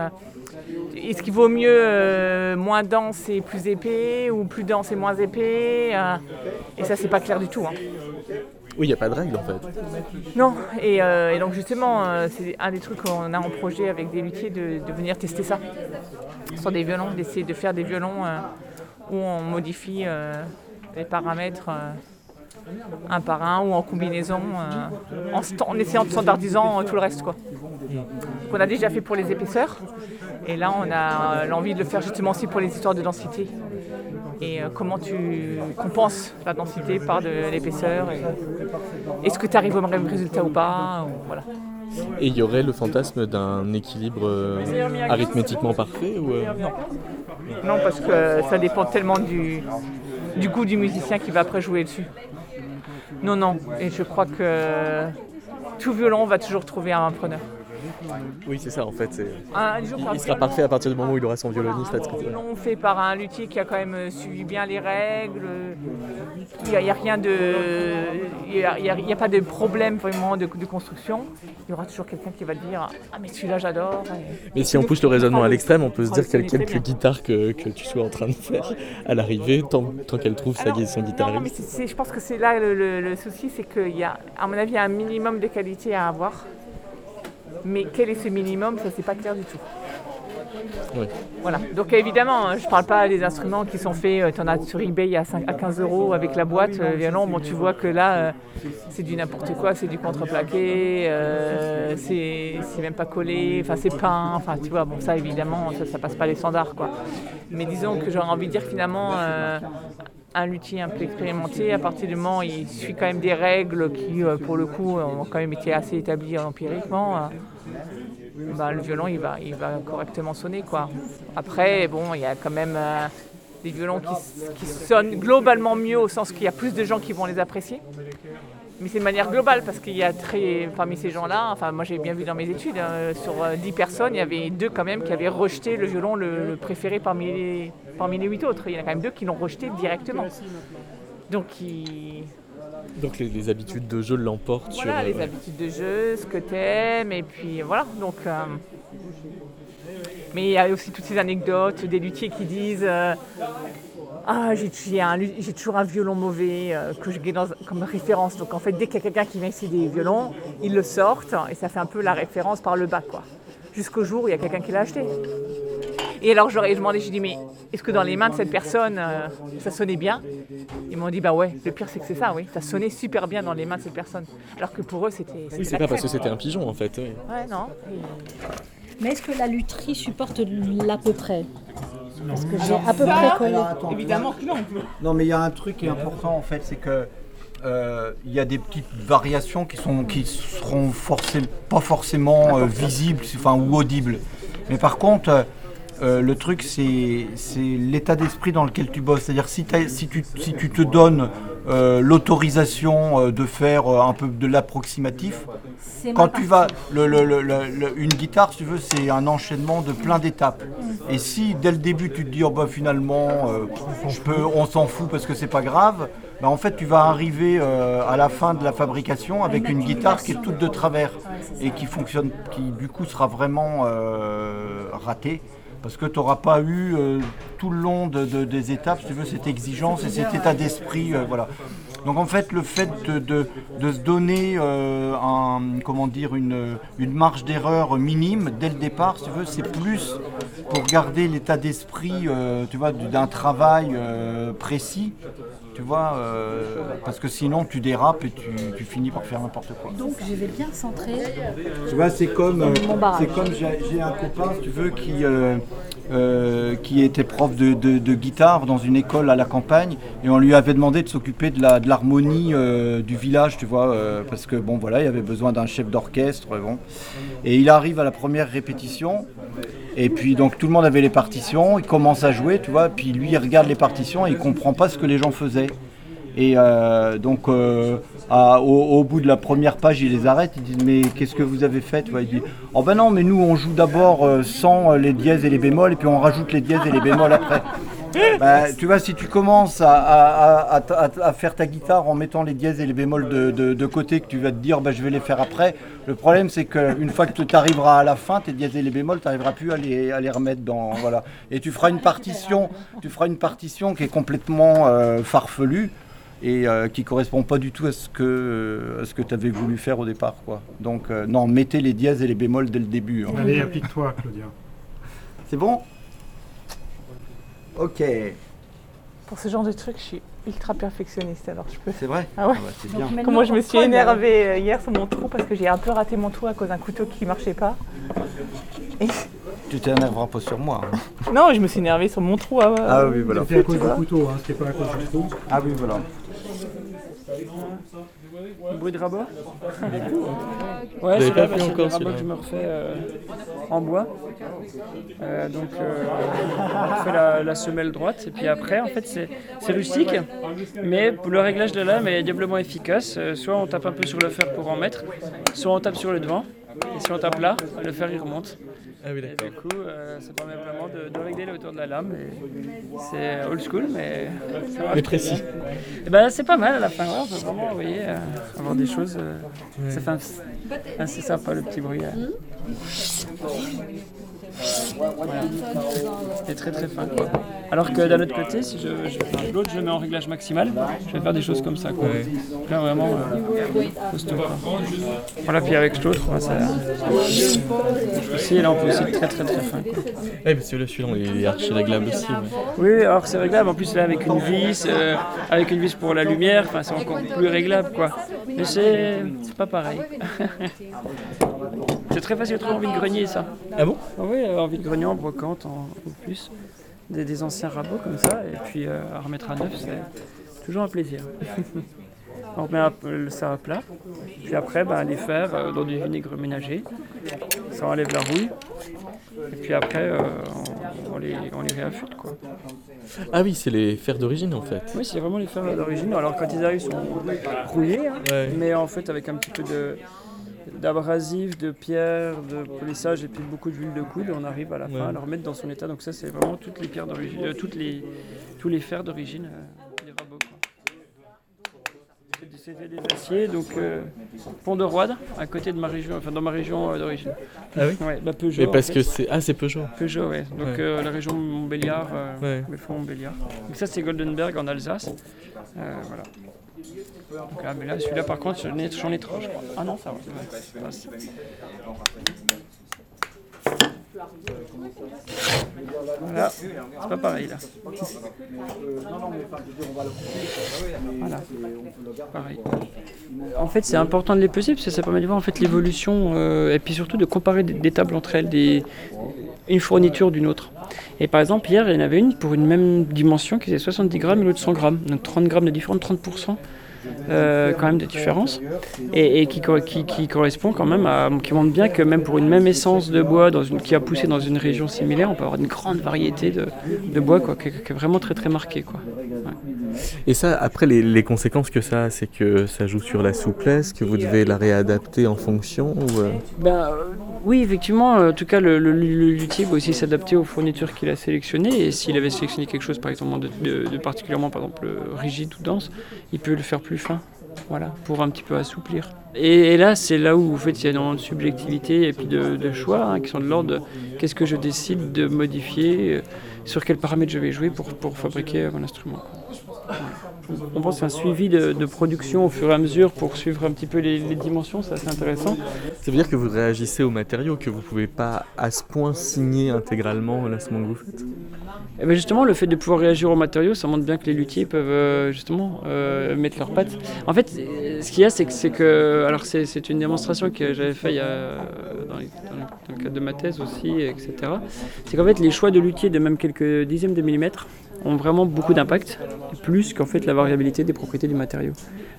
Est-ce qu'il vaut mieux euh, moins dense et plus épais, ou plus dense et moins épais euh, Et ça c'est pas clair du tout. hein. Oui, il n'y a pas de règle en fait. Non, et, euh, et donc justement, c'est un des trucs qu'on a en projet avec des luthiers de, de venir tester ça sur des violons, d'essayer de faire des violons où on modifie les paramètres un par un ou en combinaison, euh, en, essayant de standardisant euh, tout le reste. Quoi. Qu'on a déjà fait pour les épaisseurs, et là on a euh, l'envie de le faire justement aussi pour les histoires de densité. Et comment tu compenses la densité par de l'épaisseur et est-ce que tu arrives au même résultat ou pas ou voilà. Et il y aurait le fantasme d'un équilibre arithmétiquement parfait ou, Non. Non, parce que ça dépend tellement du, du goût du musicien qui va après jouer dessus. Non, non. Et je crois que tout violon va toujours trouver un preneur. Oui, c'est ça en fait. c'est- Un jour, il, il sera parfait à partir du moment où il aura son violoniste. côté-là. violon fait par un luthier qui a quand même euh, suivi bien les règles. Il n'y a, rien de. Il n'y a, pas de problème vraiment de, de construction. Il y aura toujours quelqu'un qui va te dire Ah, mais celui-là j'adore. Mais si on pousse le raisonnement à l'extrême, on peut se dire quelle sonne très quelque bien. guitare que, que tu sois en train de faire à l'arrivée, tant, tant qu'elle trouve sa, son Non, mais guitariste. je pense que c'est là le, le- le souci, c'est qu'il y a, à mon avis, un minimum de qualité à avoir. Mais quel est ce minimum, ça c'est pas clair du tout. Oui. Voilà. Donc évidemment, hein, je parle pas des instruments qui sont faits, tu en as sur eBay à, 5 à 15 euros avec la boîte euh, violon. Bon, tu vois que là, euh, c'est du n'importe quoi, c'est du contreplaqué, euh, c'est c'est même pas collé, enfin c'est peint, enfin tu vois, bon ça évidemment, ça, ça passe pas les standards quoi. Mais disons que j'aurais envie de dire finalement, euh, un luthier un peu expérimenté, à partir du moment où il suit quand même des règles qui, euh, pour le coup, ont quand même été assez établies empiriquement, euh, bah, le violon, il va, il va correctement sonner. Quoi. Après, bon, il y a quand même euh, des violons qui, qui sonnent globalement mieux au sens qu'il y a plus de gens qui vont les apprécier. Mais c'est de manière globale parce qu'il y a très, parmi ces gens-là, enfin moi j'ai bien vu dans mes études, hein, sur euh, 10 personnes, il y avait deux quand même qui avaient rejeté le violon le, le préféré parmi les, parmi les 8 autres. Il y en a quand même deux qui l'ont rejeté directement. Donc il, Donc les, les habitudes de jeu l'emportent sur. voilà, euh, les ouais. habitudes de jeu, ce que t'aimes, et puis voilà. Donc, euh, mais il y a aussi toutes ces anecdotes des luthiers qui disent euh, Ah, j'ai toujours un violon mauvais euh, que je comme référence. Donc en fait, dès qu'il y a quelqu'un qui vient essayer des violons, ils le sortent et ça fait un peu la référence par le bas, quoi. Jusqu'au jour où il y a quelqu'un qui l'a acheté. Et alors j'aurais demandé, j'ai dit, mais est-ce que dans les mains de cette personne, euh, ça sonnait bien? Ils m'ont dit, bah ouais, le pire c'est que c'est ça, oui, ça sonnait super bien dans les mains de cette personne. Alors que pour eux, c'était. Oui, c'est pas parce que c'était un pigeon en fait. oui. Ouais, non. Mais est-ce que la lutherie supporte l'à peu près? Parce que j'ai Alors à peu ça, près collé. alors, attends, Évidemment que non. Non, mais il y a un truc qui est important en fait, c'est que euh, il y a des petites variations qui sont qui seront forcément pas forcément euh, visibles, enfin ou audibles. Mais par contre, euh, le truc, c'est c'est l'état d'esprit dans lequel tu bosses. C'est-à-dire si, si, tu, si tu te donnes euh, l'autorisation euh, de faire euh, un peu de l'approximatif, quand tu vas, le- le- le- une guitare, si tu veux, c'est un enchaînement de plein d'étapes. Et si dès le début tu te dis, oh bah finalement, euh, je peux, on s'en fout parce que c'est pas grave, bah en fait tu vas arriver euh, à la fin de la fabrication avec une guitare qui est toute de travers et qui fonctionne, qui du coup sera vraiment ratée. Parce que tu n'auras pas eu euh, tout le long de- de- des étapes, si tu veux, cette exigence et cet état d'esprit. euh, voilà. Donc en fait, le fait de, se donner euh, une, marge d'erreur minime dès le départ, si tu veux, c'est plus pour garder l'état d'esprit, d'un travail précis, tu vois, euh, parce que sinon tu dérapes et tu, tu finis par faire n'importe quoi. Donc je vais bien centrer. Tu vois, c'est comme, euh, c'est comme j'ai j'ai un copain, si tu veux, qui, euh, euh, qui était prof de, de- guitare dans une école à la campagne, et on lui avait demandé de s'occuper de la- de l'harmonie euh, du village, tu vois, euh, parce que bon, voilà, il y avait besoin d'un chef d'orchestre, bon. Et il arrive à la première répétition. Et puis donc tout le monde avait les partitions, il commence à jouer, tu vois, puis lui il regarde les partitions et il comprend pas ce que les gens faisaient. Et euh, donc euh, à- au, au bout de la première page, il les arrête, il dit mais qu'est-ce que vous avez fait tu vois, Il dit oh ben non mais nous on joue d'abord euh, sans les dièses et les bémols et puis on rajoute les dièses et les bémols après. Bah, tu vois, si tu commences à, à- à- à- à faire ta guitare en mettant les dièses et les bémols de, de- de côté, que tu vas te dire bah, je vais les faire après, le problème c'est qu'une fois que tu arriveras à la fin, tes dièses et les bémols, tu n'arriveras plus à les, à les remettre dans. Voilà. Et tu feras une partition, tu feras une partition qui est complètement euh, farfelue et euh, qui correspond pas du tout à ce que, euh, à ce que tu avais voulu faire au départ. Quoi. Donc euh, non, mettez les dièses et les bémols dès le début. hein. Allez, applique-toi, Claudia. C'est bon? Ok. Pour ce genre de truc, je suis ultra perfectionniste, alors je peux. C'est vrai? Ah ouais. Ah bah, c'est bien. Donc Comment je me suis énervée euh, hier sur mon trou parce que j'ai un peu raté mon trou à cause d'un couteau qui marchait pas. Et- Tu t'énerveras pas sur moi. hein. Non, je me suis énervée sur mon trou. Ah, ouais. Ah oui, voilà. C'était à cause du couteau, hein, c'était pas à cause du trou. Ah oui, voilà. Bruit de rabat Vous Ouais, avez c'est pas là, le rabat celui-là que je me refais euh, en bois. Euh, donc euh, on fait la, la semelle droite et puis après en fait c'est rustique mais le réglage de lame est diablement efficace. Soit on tape un peu sur le fer pour en mettre, soit on tape sur le devant et si on tape là, le fer il remonte. Ah oui, Et du coup, euh, ça permet vraiment de, de régler le hauteur de la lame. et C'est old school, mais Mais précis. Et ben, c'est pas mal à la fin. ouais, on peut vraiment vous voyez, euh, avoir des choses. euh, Ça fait un- c'est sympa le petit bruit. euh. Voilà. C'est très très fin. Quoi. Alors que d'un autre côté, si je, je l'autre je le mets en réglage maximal, je vais faire des choses comme ça. Quoi. Là vraiment euh, costaud. quoi. Voilà, puis avec l'autre, ouais, ça. Aussi, là on peut aussi être très très très fin. Quoi. Ouais, parce que là, celui-là, il est archi réglable aussi. ouais. Oui, alors c'est réglable. En plus, là, avec une vis, euh, avec une vis pour la lumière, c'est encore plus réglable, quoi. Mais c'est c'est pas pareil. c'est très facile de trouver en vide grenier, ça. Ah bon? Oui, euh, en vide grenier, en brocante, en, en plus. Des, des anciens rabots comme ça, et puis euh, à remettre à neuf, c'est toujours un plaisir. On remet ça à plat, puis après, ben, les faire euh, dans du vinaigre ménager. Ça enlève la rouille. Et puis après, euh, on, on les, on les réaffûte, quoi. Ah oui, c'est les fers d'origine en fait. Oui, c'est vraiment les fers d'origine. Alors quand ils arrivent, ils sont rouillés, hein, Ouais. mais en fait avec un petit peu de d'abrasif, de pierre, de polissage et puis beaucoup d'huile de coude, on arrive à la fin à le remettre dans son état. Donc ça, c'est vraiment toutes les pierres d'origine, euh, toutes les tous les fers d'origine euh, des rabots. C'était- des aciers, donc euh, Pont de Roide, à côté de ma région, enfin dans ma région euh, d'origine. Ah oui Ouais, bah Peugeot. Mais parce en que c'est. Ah, c'est Peugeot. Peugeot, ouais. Donc Ouais. euh, la région Montbéliard, Ouais. le fond Montbéliard. Donc ça c'est Goldenberg en Alsace. Voilà. Donc là, mais là, celui-là par contre, j'en ai, j'en ai trois, je crois. Ah non, ça va. ouais. Voilà, c'est pas pareil là. Voilà, pareil. En fait, c'est important de les peser parce que ça permet de voir en fait l'évolution euh, et puis surtout de comparer des, des tables entre elles, des, une fourniture d'une autre. Et par exemple, hier, il y en avait une pour une même dimension qui faisait 70 grammes et l'autre 100 grammes. Donc 30 grammes de différence, 30%. Euh, quand même de différence et, qui, co- qui, qui correspond quand même à, qui montre bien que même pour une même essence de bois dans qui a poussé dans une région similaire, on peut avoir une grande variété de, bois quoi, qui est vraiment très très marquée quoi. Et ça, après, les, conséquences que ça a, c'est que ça joue sur la souplesse, que vous devez la réadapter en fonction euh, Ben, euh, oui, effectivement, euh, en tout cas, le, le- le luthier va aussi s'adapter aux fournitures qu'il a sélectionnées. Et s'il avait sélectionné quelque chose, par exemple, de, particulièrement par exemple, rigide ou dense, il peut le faire plus fin, voilà, pour un petit peu assouplir. Et, là, c'est là où en fait, il y a énormément de subjectivité et puis de, choix hein, qui sont de l'ordre qu'est-ce que je décide de modifier, sur quels paramètres je vais jouer pour, fabriquer mon instrument. Oh, On pense à un suivi de, de production au fur et à mesure pour suivre un petit peu les, les dimensions, c'est assez intéressant. Ça veut dire que vous réagissez aux matériaux, que vous pouvez pas à ce point signer intégralement l'instrument que vous faites? Eh ben justement, le fait de pouvoir réagir aux matériaux, ça montre bien que les luthiers peuvent euh, justement euh, mettre leurs pattes. En fait, euh, ce qu'il y a, c'est que, alors c'est, une démonstration que j'avais fait il y a, dans, le- dans le cadre de ma thèse aussi, etc. C'est qu'en fait, les choix de luthier de même quelques dixièmes de millimètres ont vraiment beaucoup d'impact, plus qu'en fait la variabilité des propriétés du matériau.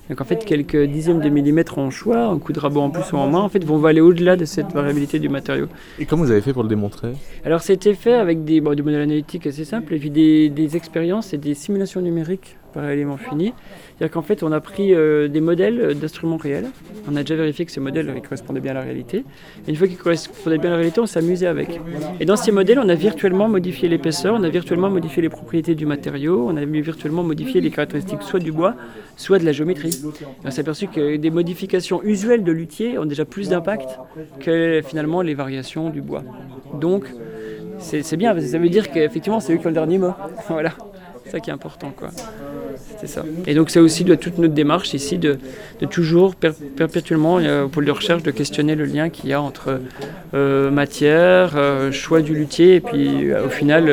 Donc en fait, quelques dixièmes de millimètres en choix, un coup de rabot en plus ou en moins, en fait, vont aller au-delà de cette variabilité du matériau. Et comment vous avez fait pour le démontrer? Alors c'était fait avec des, bon, des modèles analytiques assez simples et puis des, des expériences et des simulations numériques par élément fini. C'est-à-dire qu'en fait on a pris euh, des modèles d'instruments réels, on a déjà vérifié que ces modèles correspondaient bien à la réalité, et une fois qu'ils correspondaient bien à la réalité on amusé avec. Et dans ces modèles on a virtuellement modifié l'épaisseur, on a virtuellement modifié les propriétés du matériau, on a virtuellement modifié les caractéristiques soit du bois, soit de la géométrie. On s'est aperçu que des modifications usuelles de luthier ont déjà plus d'impact que finalement les variations du bois. Donc c'est bien, ça veut dire qu'effectivement, c'est eux qui ont le dernier mot. voilà, ça qui est important, quoi. C'est ça. Et donc, c'est aussi de toute notre démarche ici de, toujours, per- perpétuellement, euh, au pôle de recherche, de questionner le lien qu'il y a entre euh, matière, euh, choix du luthier, et puis au final,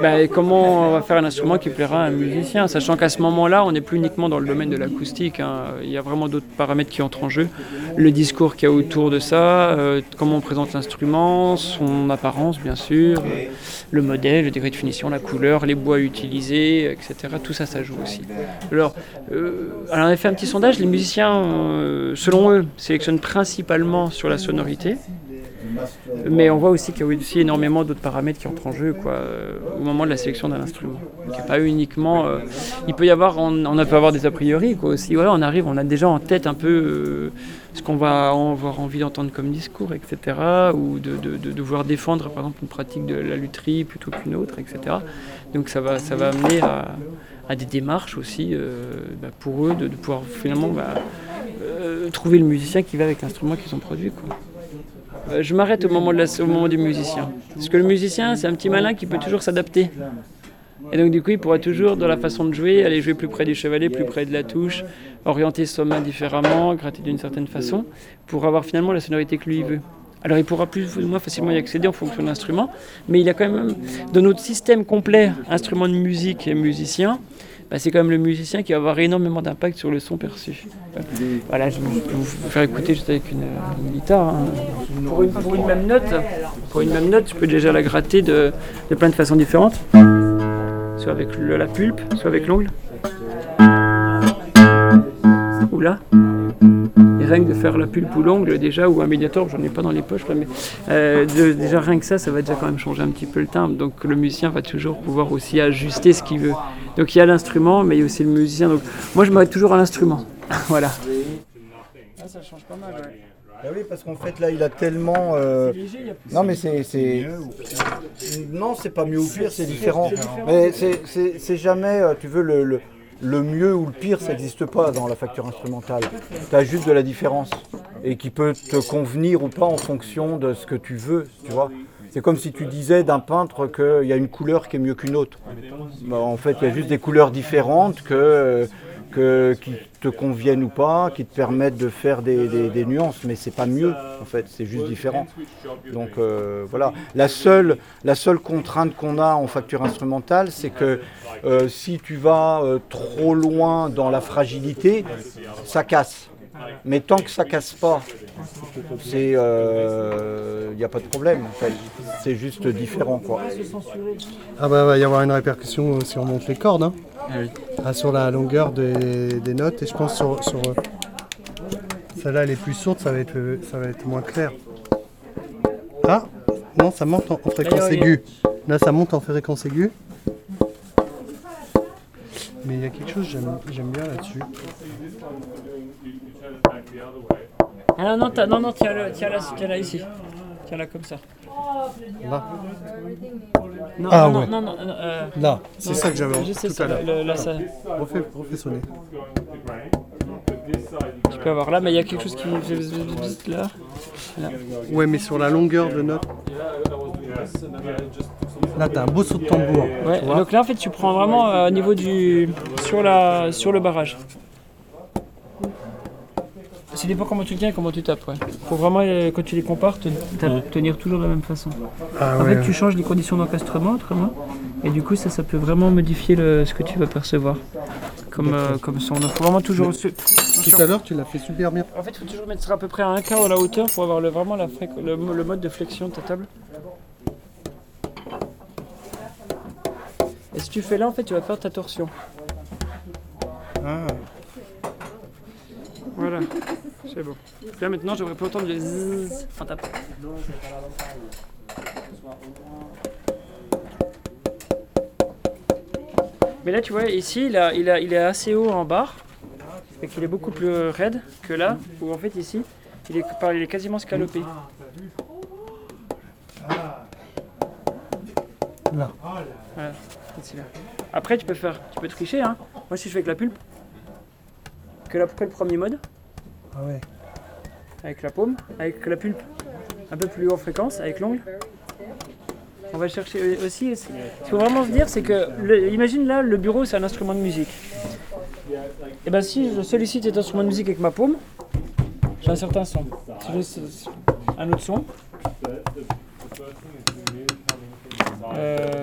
bah, comment on va faire un instrument qui plaira à un musicien, sachant qu'à ce moment-là, on n'est plus uniquement dans le domaine de l'acoustique, hein. il y a vraiment d'autres paramètres qui entrent en jeu. Le discours qu'il y a autour de ça, comment on présente l'instrument, son apparence, bien sûr, le modèle, le degré de finition, la couleur, les bois utilisés, etc. Tout ça, ça joue aussi. Alors, euh, alors, on a fait un petit sondage, les musiciens, euh, selon eux, sélectionnent principalement sur la sonorité. Mais on voit aussi qu'il y a aussi énormément d'autres paramètres qui entrent en jeu euh, au moment de la sélection d'un instrument. Donc, il a pas uniquement. il peut y avoir, on, on peut avoir des a priori quoi, aussi. Voilà, on arrive, on a déjà en tête un peu ce qu'on va avoir envie d'entendre comme discours, etc. Ou de, de- de devoir défendre par exemple une pratique de la lutherie plutôt qu'une autre, etc. Donc ça va, ça va amener à, à des démarches aussi euh, bah, pour eux de, pouvoir finalement bah, euh, trouver le musicien qui va avec l'instrument qu'ils ont produit. Euh, je m'arrête au, moment au moment du musicien. Parce que le musicien, c'est un petit malin qui peut toujours s'adapter. Et donc du coup, il pourra toujours, dans la façon de jouer, aller jouer plus près du chevalet, plus près de la touche, orienter sa main différemment, gratter d'une certaine façon, pour avoir finalement la sonorité que lui veut. Alors il pourra plus ou moins facilement y accéder en fonction de l'instrument, mais il a quand même, dans notre système complet, instrument de musique et musicien, bah, c'est quand même le musicien qui va avoir énormément d'impact sur le son perçu. Voilà, je peux vous faire écouter juste avec une, guitare. hein. Pour, une, même note, pour une même note, je peux déjà la gratter de, de plein de façons différentes. Soit avec le- la pulpe, soit avec l'ongle. Ou là. Rien que de faire la pulpe ou l'ongle déjà, ou un médiator, j'en ai pas dans les poches là, mais euh, de- déjà rien que ça, ça va déjà quand même changer un petit peu le timbre. Donc le musicien va toujours pouvoir aussi ajuster ce qu'il veut. Donc il y a l'instrument, mais il y a aussi le musicien. Donc moi je m'arrête toujours à l'instrument. voilà. ça change pas mal, Ah oui, parce qu'en fait, là, il a tellement. euh, Non, mais c'est. c'est- Non, c'est pas mieux ou pire, c'est différent. Mais c'est- c'est c'est jamais, euh, tu veux, le, le, le mieux ou le pire, ça n'existe pas dans la facture instrumentale. Tu as juste de la différence. Et qui peut te convenir ou pas en fonction de ce que tu veux, tu vois. C'est comme si tu disais d'un peintre qu'il y a une couleur qui est mieux qu'une autre. Bah, en fait, il y a juste des couleurs différentes que, euh, qui te conviennent ou pas, qui te permettent de faire des, nuances, mais c'est pas mieux en fait, c'est juste différent. Donc euh, voilà. La seule, la seule contrainte qu'on a en facture instrumentale, c'est que euh, si tu vas euh, trop loin dans la fragilité, ça casse. Mais tant que ça casse pas, il n'y a pas de problème en fait. C'est juste différent quoi. Ah bah va y avoir une répercussion si on monte les cordes. Hein. Ah, sur la longueur des, des notes et je pense sur, sur euh, celle-là elle est plus sourde, ça va être, euh, ça va être moins clair. Ah non, ça monte en, en fréquence aiguë. Là, ça monte en fréquence aiguë. Mais il y a quelque chose j'aime- j'aime bien là-dessus. Ah non, non, non, non, tiens-le, tiens-la, tiens-la ici. Tiens-la comme ça. Là. Non, Ah non, ouais. non, non, non, euh, Là, c'est non, ça que j'avais tout ça, à l'heure. ça. Refais, refais sonner. Tu peux avoir là, mais il y a quelque chose qui fait là. là. Ouais, mais sur la longueur de note. Là, t'as un beau saut de tambour. Ouais, donc là en fait tu prends vraiment euh, au niveau du. sur la sur le barrage. Ça dépend comment tu tiens et comment tu tapes, ouais. Faut vraiment, euh, quand tu les compares, te- ta- tenir toujours de la même façon. Ah en ouais. fait, tu changes les conditions d'encastrement autrement, et du coup, ça, ça peut vraiment modifier le, ce que tu vas percevoir comme, euh, comme son. Donc, faut vraiment toujours. Tout à l'heure, tu l'as fait super bien. En fait, il faut toujours mettre ça à peu près à un quart de la hauteur pour avoir le, vraiment la fréq- le, le mode de flexion de ta table. Et si tu fais là, en fait, tu vas faire ta torsion. Ah. Voilà, c'est bon. Là maintenant, j'aimerais pas entendre les zzzz en tapant. Mais là, tu vois, ici, il, a, il, a, il est assez haut en barre, et qu'il est beaucoup plus raide que là, où en fait, ici, il est, il est quasiment scalopé. Là. Voilà. Après, tu peux faire, tu peux tricher, hein. Moi, si je fais avec la pulpe, que après le premier mode, Ah ouais. avec la paume, avec la pulpe un peu plus haut en fréquence, avec l'ongle. On va chercher aussi. Ce qu'il faut vraiment se dire, c'est que, le- imagine là, le bureau c'est un instrument de musique. Et ben si je sollicite cet instrument de musique avec ma paume, j'ai un certain son. Si je s- un autre son. Euh,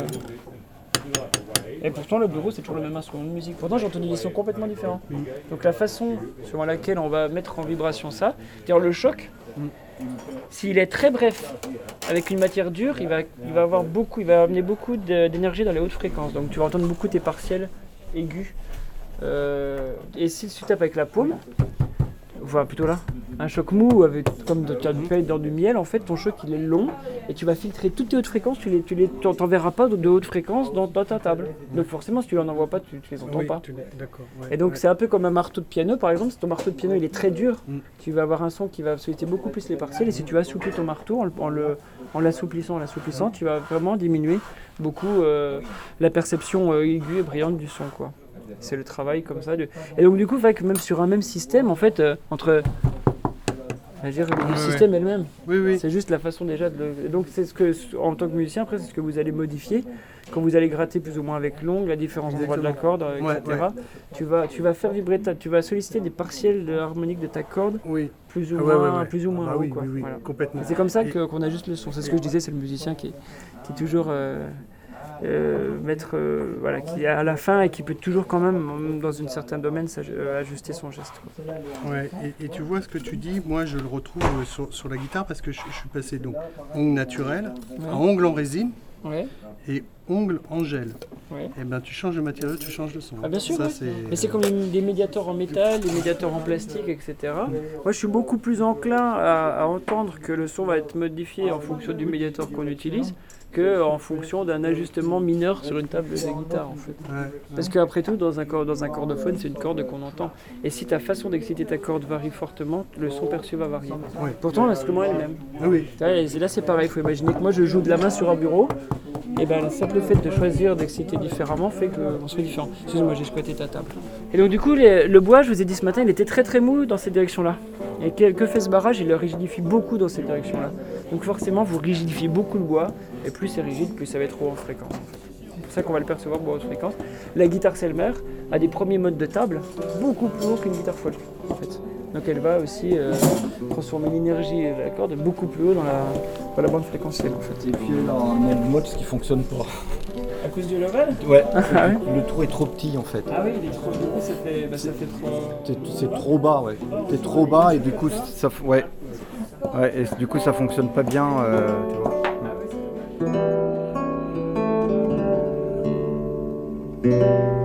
et pourtant le bureau c'est toujours le même instrument de musique. Pourtant j'ai entendu des sons complètement différents. Donc la façon selon laquelle on va mettre en vibration ça, c'est-à-dire le choc, s'il est très bref avec une matière dure, il va, il va avoir beaucoup, il va amener beaucoup d'énergie dans les hautes fréquences. Donc tu vas entendre beaucoup tes partiels aigus. Euh, et si tu tapes avec la paume, enfin plutôt là, un choc mou avec comme tu as du pain dans du miel, en fait ton choc il est long et tu vas filtrer toutes tes hautes fréquences, tu les, tu les, t'en- t'enverras pas de, hautes fréquences dans, dans ta table. Donc forcément si tu en envoies pas, tu, tu les entends Oui, pas. tu ouais, Et donc ouais. c'est un peu comme un marteau de piano par exemple, si ton marteau de piano il est très dur, tu vas avoir un son qui va solliciter beaucoup plus les partiels et si tu assouplis ton marteau en, le- en le- en l'assouplissant, en l'assouplissant, tu vas vraiment diminuer beaucoup euh, la perception euh, aiguë et brillante du son quoi. C'est le travail comme ça. de- Et donc du coup, que même sur un même système, en fait, euh, entre le système ouais. est le même. Oui, oui. C'est juste la façon déjà de le... Donc c'est ce que, en tant que musicien, après, c'est ce que vous allez modifier quand vous allez gratter plus ou moins avec l'ongle, à différents endroits de la corde, Ouais, etc. ouais. Tu, vas, tu vas faire vibrer, ta, tu vas solliciter des partiels de harmonique de ta corde, oui. plus ou Ah moins, ouais, ouais. plus ou moins Ah haut, oui, quoi. oui, oui, Voilà. complètement. C'est comme ça qu'on a juste le son. C'est ce que je disais, c'est le musicien qui est, qui est toujours euh, euh, maître, euh, voilà, qui est à la fin et qui peut toujours quand même, dans un certain domaine, euh, ajuster son geste. Ouais, et, et tu vois ce que tu dis, moi je le retrouve sur, sur la guitare parce que je, je suis passé donc ongle naturel Ouais. à ongle en résine Ouais. et ongle en gel. Ouais. Et ben tu changes le matériau, tu changes le son. Ah bien sûr, Ça, mais c'est comme les médiateurs en métal, les médiateurs en plastique, etc. Moi je suis beaucoup plus enclin à, à entendre que le son va être modifié en fonction du médiateur qu'on utilise que en fonction d'un ajustement mineur sur une table de guitare en fait. Ouais. Parce qu'après tout, dans un, dans un cordophone, c'est une corde qu'on entend. Et si ta façon d'exciter ta corde varie fortement, le son perçu va varier. Pourtant l'instrument est le même. Ah oui. Et là c'est pareil, il faut imaginer que moi je joue de la main sur un bureau, et ben le simple fait de choisir d'exciter différemment fait qu'on soit différent. Excuse-moi, j'ai squatté ta table. Et donc du coup, les- le bois, je vous ai dit ce matin, il était très très mou dans cette direction-là. Et que, que fait ce barrage? Il le rigidifie beaucoup dans cette direction-là. Donc forcément, vous rigidifiez beaucoup le bois, et plus c'est rigide, plus ça va être haut en fréquence. en fait. C'est pour ça qu'on va le percevoir haute fréquence. La guitare Selmer a des premiers modes de table beaucoup plus hauts qu'une guitare folk, en fait. Donc elle va aussi euh, transformer l'énergie de la corde beaucoup plus haut dans la, dans la bande fréquentielle en fait. Et puis elle a un mode ce qui fonctionne pas. À cause du level? Ouais, Ah ouais le trou est trop petit en fait. Ah oui, il est trop ça fait, bah, ça fait trop... C'est- C'est trop bas, ouais. C'est trop bas et du coup ça, ouais, ouais, et du coup ça fonctionne pas bien, euh, tu vois. thank you.